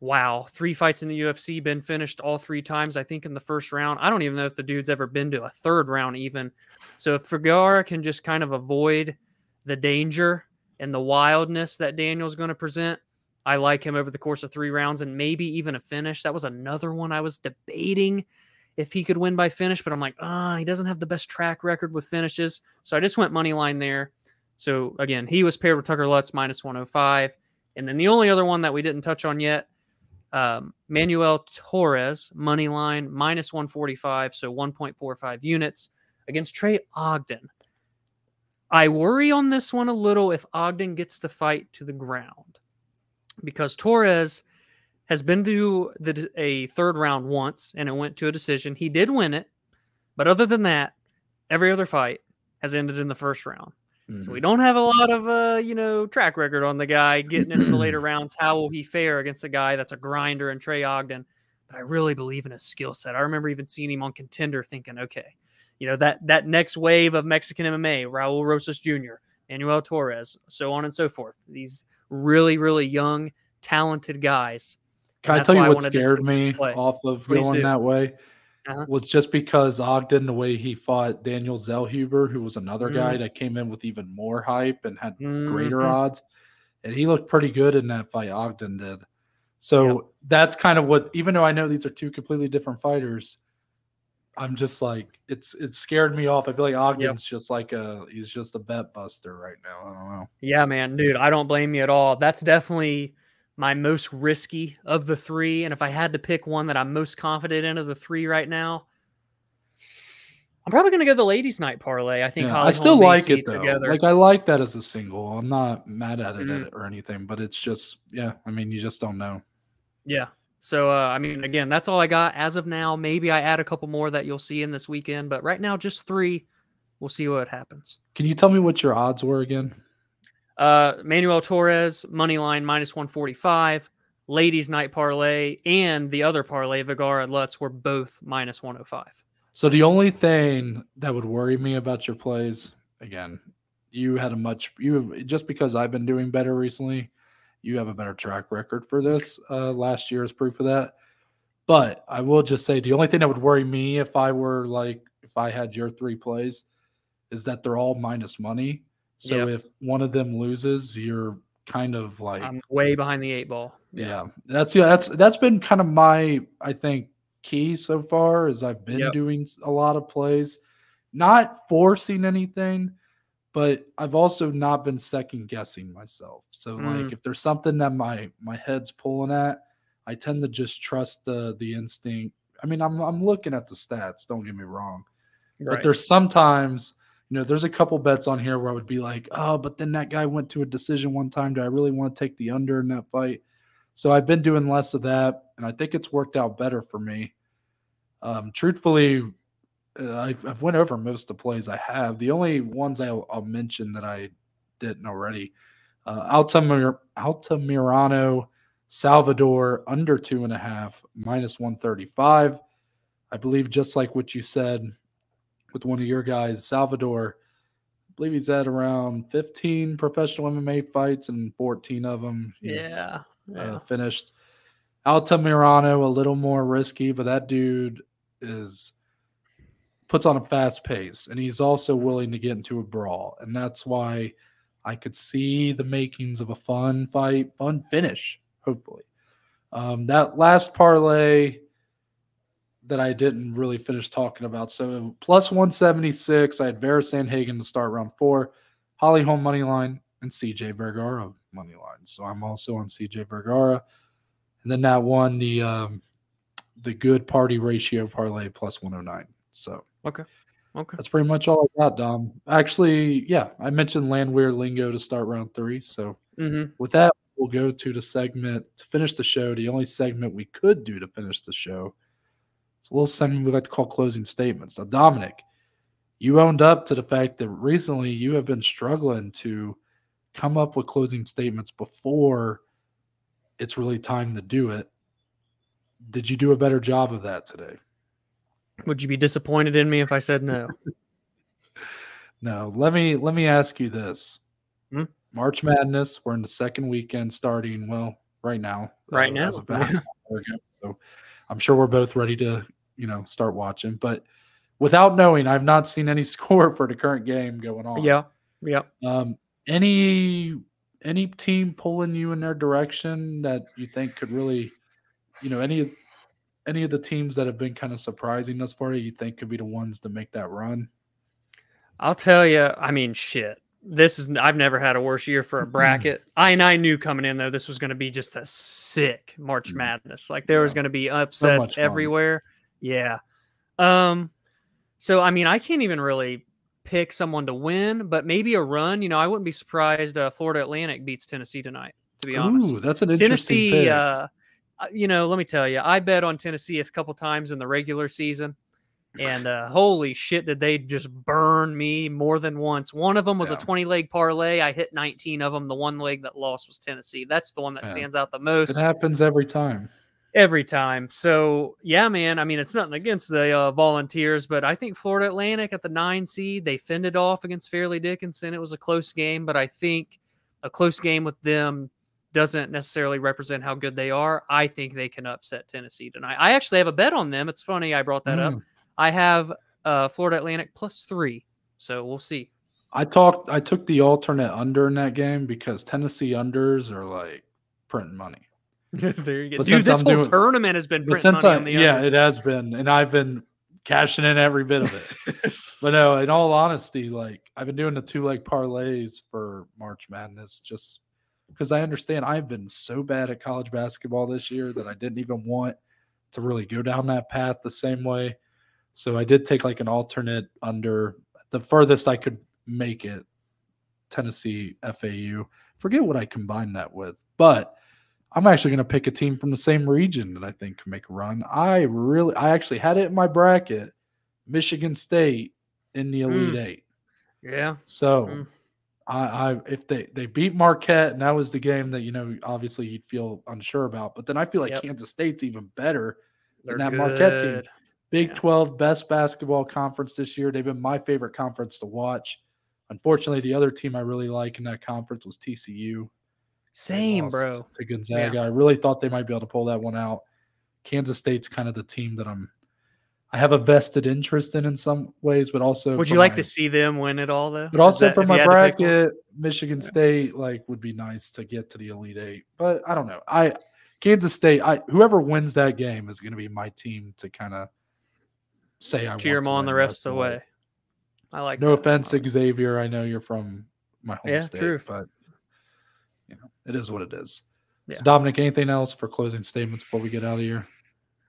wow. Three fights in the UFC, been finished all three times. I think in the first round. I don't even know if the dude's ever been to a third round even. So if Vergara can just kind of avoid the danger and the wildness that Daniel's going to present, I like him over the course of three rounds and maybe even a finish. That was another one I was debating if he could win by finish, but I'm like, ah, he doesn't have the best track record with finishes. So I just went money line there. So again, he was paired with Tucker Lutz minus 105. And then the only other one that we didn't touch on yet, um, Manuel Torres, money line minus 145, so 1.45 units against Trey Ogden. I worry on this one a little if Ogden gets the fight to the ground because Torres has been to the a third round once and it went to a decision. He did win it, but other than that, every other fight has ended in the first round. So we don't have a lot of uh, you know, track record on the guy getting into the later rounds. How will he fare against a guy that's a grinder and Trey Ogden? But I really believe in his skill set. I remember even seeing him on contender thinking, okay, you know, that that next wave of Mexican MMA, Raul Rosas Jr., Manuel Torres, so on and so forth. These really, really young, talented guys. Can I tell you what scared me play. off of Please going do. that way? Uh-huh. Was just because Ogden, the way he fought Daniel Zellhuber, who was another guy that came in with even more hype and had greater Mhm. odds. And he looked pretty good in that fight, Ogden did. So that's kind of what, even though I know these are two completely different fighters, I'm just like, it's it scared me off. I feel like Ogden's just like a he's just a bet buster right now. I don't know. Yeah, man, dude, I don't blame you at all. That's definitely my most risky of the three. And if I had to pick one that I'm most confident in of the three right now, I'm probably going to go the ladies' night parlay. I think Yeah, I still like it though. together. Like I like that as a single. I'm not mad at it, Mhm. or anything, but it's just yeah. I mean, you just don't know. yeah. So, uh, I mean, again, that's all I got as of now. Maybe I add a couple more that you'll see in this weekend, but right now, just three. We'll see what happens. Can you tell me what your odds were again? Uh, Manuel Torres, money line minus 145. Ladies' night parlay and the other parlay, Vergara and Lutz, were both minus 105. So the only thing that would worry me about your plays, again, you had a much you have, just because I've been doing better recently, You have a better track record for this. Uh, last year is proof of that. But I will just say the only thing that would worry me if I were like if I had your three plays is that they're all minus money. So Yep. if one of them loses, you're kind of like I'm way behind the eight ball. yeah. That's yeah, that's that's been kind of my I think key so far is I've been Yep. doing a lot of plays, not forcing anything, but I've also not been second guessing myself. So Mm. like if there's something that my my head's pulling at, I tend to just trust the the instinct. I mean, I'm I'm looking at the stats, don't get me wrong. But there's sometimes, you know, there's a couple bets on here where I would be like, oh, but then that guy went to a decision one time. Do I really want to take the under in that fight? So I've been doing less of that, and I think it's worked out better for me. Um, truthfully, uh, I've, I've went over most of the plays I have. The only ones I'll, I'll mention that I didn't already, uh, Altamir, Altamirano, Salvador under two and a half, minus 135. I believe just like what you said with one of your guys, Salvador, I believe he's at around 15 professional MMA fights and 14 of them he's yeah. Yeah. uh, finished. Altamirano, a little more risky, but that dude is puts on a fast pace and he's also willing to get into a brawl. And that's why I could see the makings of a fun fight, fun finish, hopefully. Um, that last parlay that I didn't really finish talking about. So plus 176, I had Vera Sandhagen to start round four, Holly Holm money line, and CJ Vergara money line. So I'm also on CJ Vergara. And then that one, the um, the good party ratio parlay plus 109. So Okay. Okay. That's pretty much all I got, Dom. Actually, yeah, I mentioned land Landwehr Lingo to start round three. So Mm-hmm. with that, we'll go to the segment to finish the show. The only segment we could do to finish the show. It's a little segment we like to call closing statements. Now, Dominic, you owned up to the fact that recently you have been struggling to come up with closing statements before it's really time to do it. Did you do a better job of that today? Would you be disappointed in me if I said no? No, let me let me ask you this. Hmm? March Madness, we're in the second weekend starting, well, right now. Right uh, now, as of about an hour ago. So I'm sure we're both ready to, you know, start watching. But without knowing, I've not seen any score for the current game going on. yeah. Yeah. Um any any team pulling you in their direction that you think could really, you know, any any of the teams that have been kind of surprising thus far, you think could be the ones to make that run? I'll tell you. I mean, shit. This is. I've never had a worse year for a bracket. I and I knew coming in though this was going to be just a sick March Mm. Madness. Like there was going to be upsets fun. everywhere. Yeah. Um. So I mean, I can't even really pick someone to win, but maybe a run. You know, I wouldn't be surprised. Uh, Florida Atlantic beats Tennessee tonight. To be honest, Ooh, that's an interesting Tennessee, pick. uh, you know, let me tell you, I bet on Tennessee a couple times in the regular season, and uh, holy shit, did they just burn me more than once? One of them was Yeah. a twenty leg parlay. I hit nineteen of them. The one leg that lost was Tennessee. That's the one that Yeah. stands out the most It happens every time. every time. So yeah, man. I mean, it's nothing against the uh, Volunteers, but I think Florida Atlantic at the nine seed they fended off against Fairleigh Dickinson. It was a close game, but I think a close game with them doesn't necessarily represent how good they are. I think they can upset Tennessee tonight. I actually have a bet on them. It's funny I brought that up. Mm. I have uh, Florida Atlantic plus three, so we'll see. I talked. I took the alternate under in that game because Tennessee unders are like printing money. there you go, But dude. This I'm whole doing- tournament has been printing money I, on the yeah, unders. it has been, and I've been cashing in every bit of it. but no, in all honesty, like I've been doing the two leg parlays for March Madness just because I understand I've been so bad at college basketball this year that I didn't even want to really go down that path the same way. So I did take like an alternate under the furthest I could make it Tennessee FAU. Forget what I combined that with, but I'm actually going to pick a team from the same region that I think can make a run. I really, I actually had it in my bracket, Michigan State in the Elite Mm. Eight. yeah, So, Mm. I, I, if they they beat Marquette, and that was the game that you know obviously you'd feel unsure about, but then I feel like Yep. Kansas State's even better. they're that Marquette team. Big Yeah. 12 best basketball conference this year. They've been my favorite conference to watch. Unfortunately, the other team I really like in that conference was TCU. Same, bro. To Gonzaga, I really thought they might be able to pull that one out. Kansas State's kind of the team that I'm. I have a vested interest in in some ways, but also Would you like my- to see them win it all though? But also that- for my you had to pick one? bracket, Michigan State like would be nice to get to the Elite Eight. But I don't know. I Kansas State. I whoever wins that game is going to be my team to kind of say I cheer them on the rest of the way. I like. No that. offense, I like- Xavier. I know you're from my home Yeah, state, true. but you know it is what it is. Yeah. So Dominic, anything else for closing statements before we get out of here?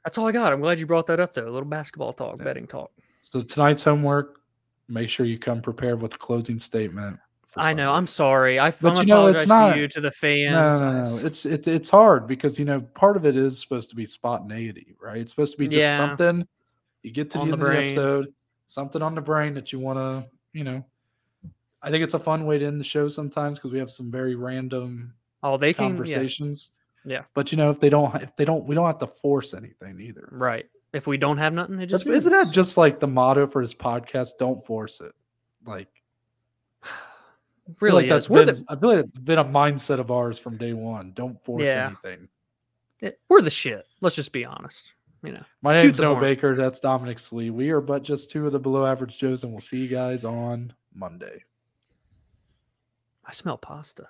That's all I got. I'm glad you brought that up though. A little basketball talk, Yeah. betting talk. So tonight's homework. Make sure you come prepared with a closing statement. I know. I'm sorry. I But you know, it's apologize not- to you, to the fans. no, no. s- It's it, it's hard because you know part of it is supposed to be spontaneity, right? It's supposed to be just Yeah. something you get to the the end of the episode, something on the brain that you want to, you know. I think it's a fun way to end the show sometimes because we have some very random oh, they can. Yeah, conversations. Yeah. But you know, if they don't, if they don't, we don't have to force anything either. right. If we don't have nothing, it Just, isn't that just like the motto for this podcast? Don't force it. Like, really like that's been, the I feel like it's been a mindset of ours from day one. Don't force Yeah. anything. it- we're the shit. Let's just be honest. You know. My name's Noah. Baker. That's Dominic Slee. We are but just two of the below average Joes, and we'll see you guys on Monday. I smell pasta.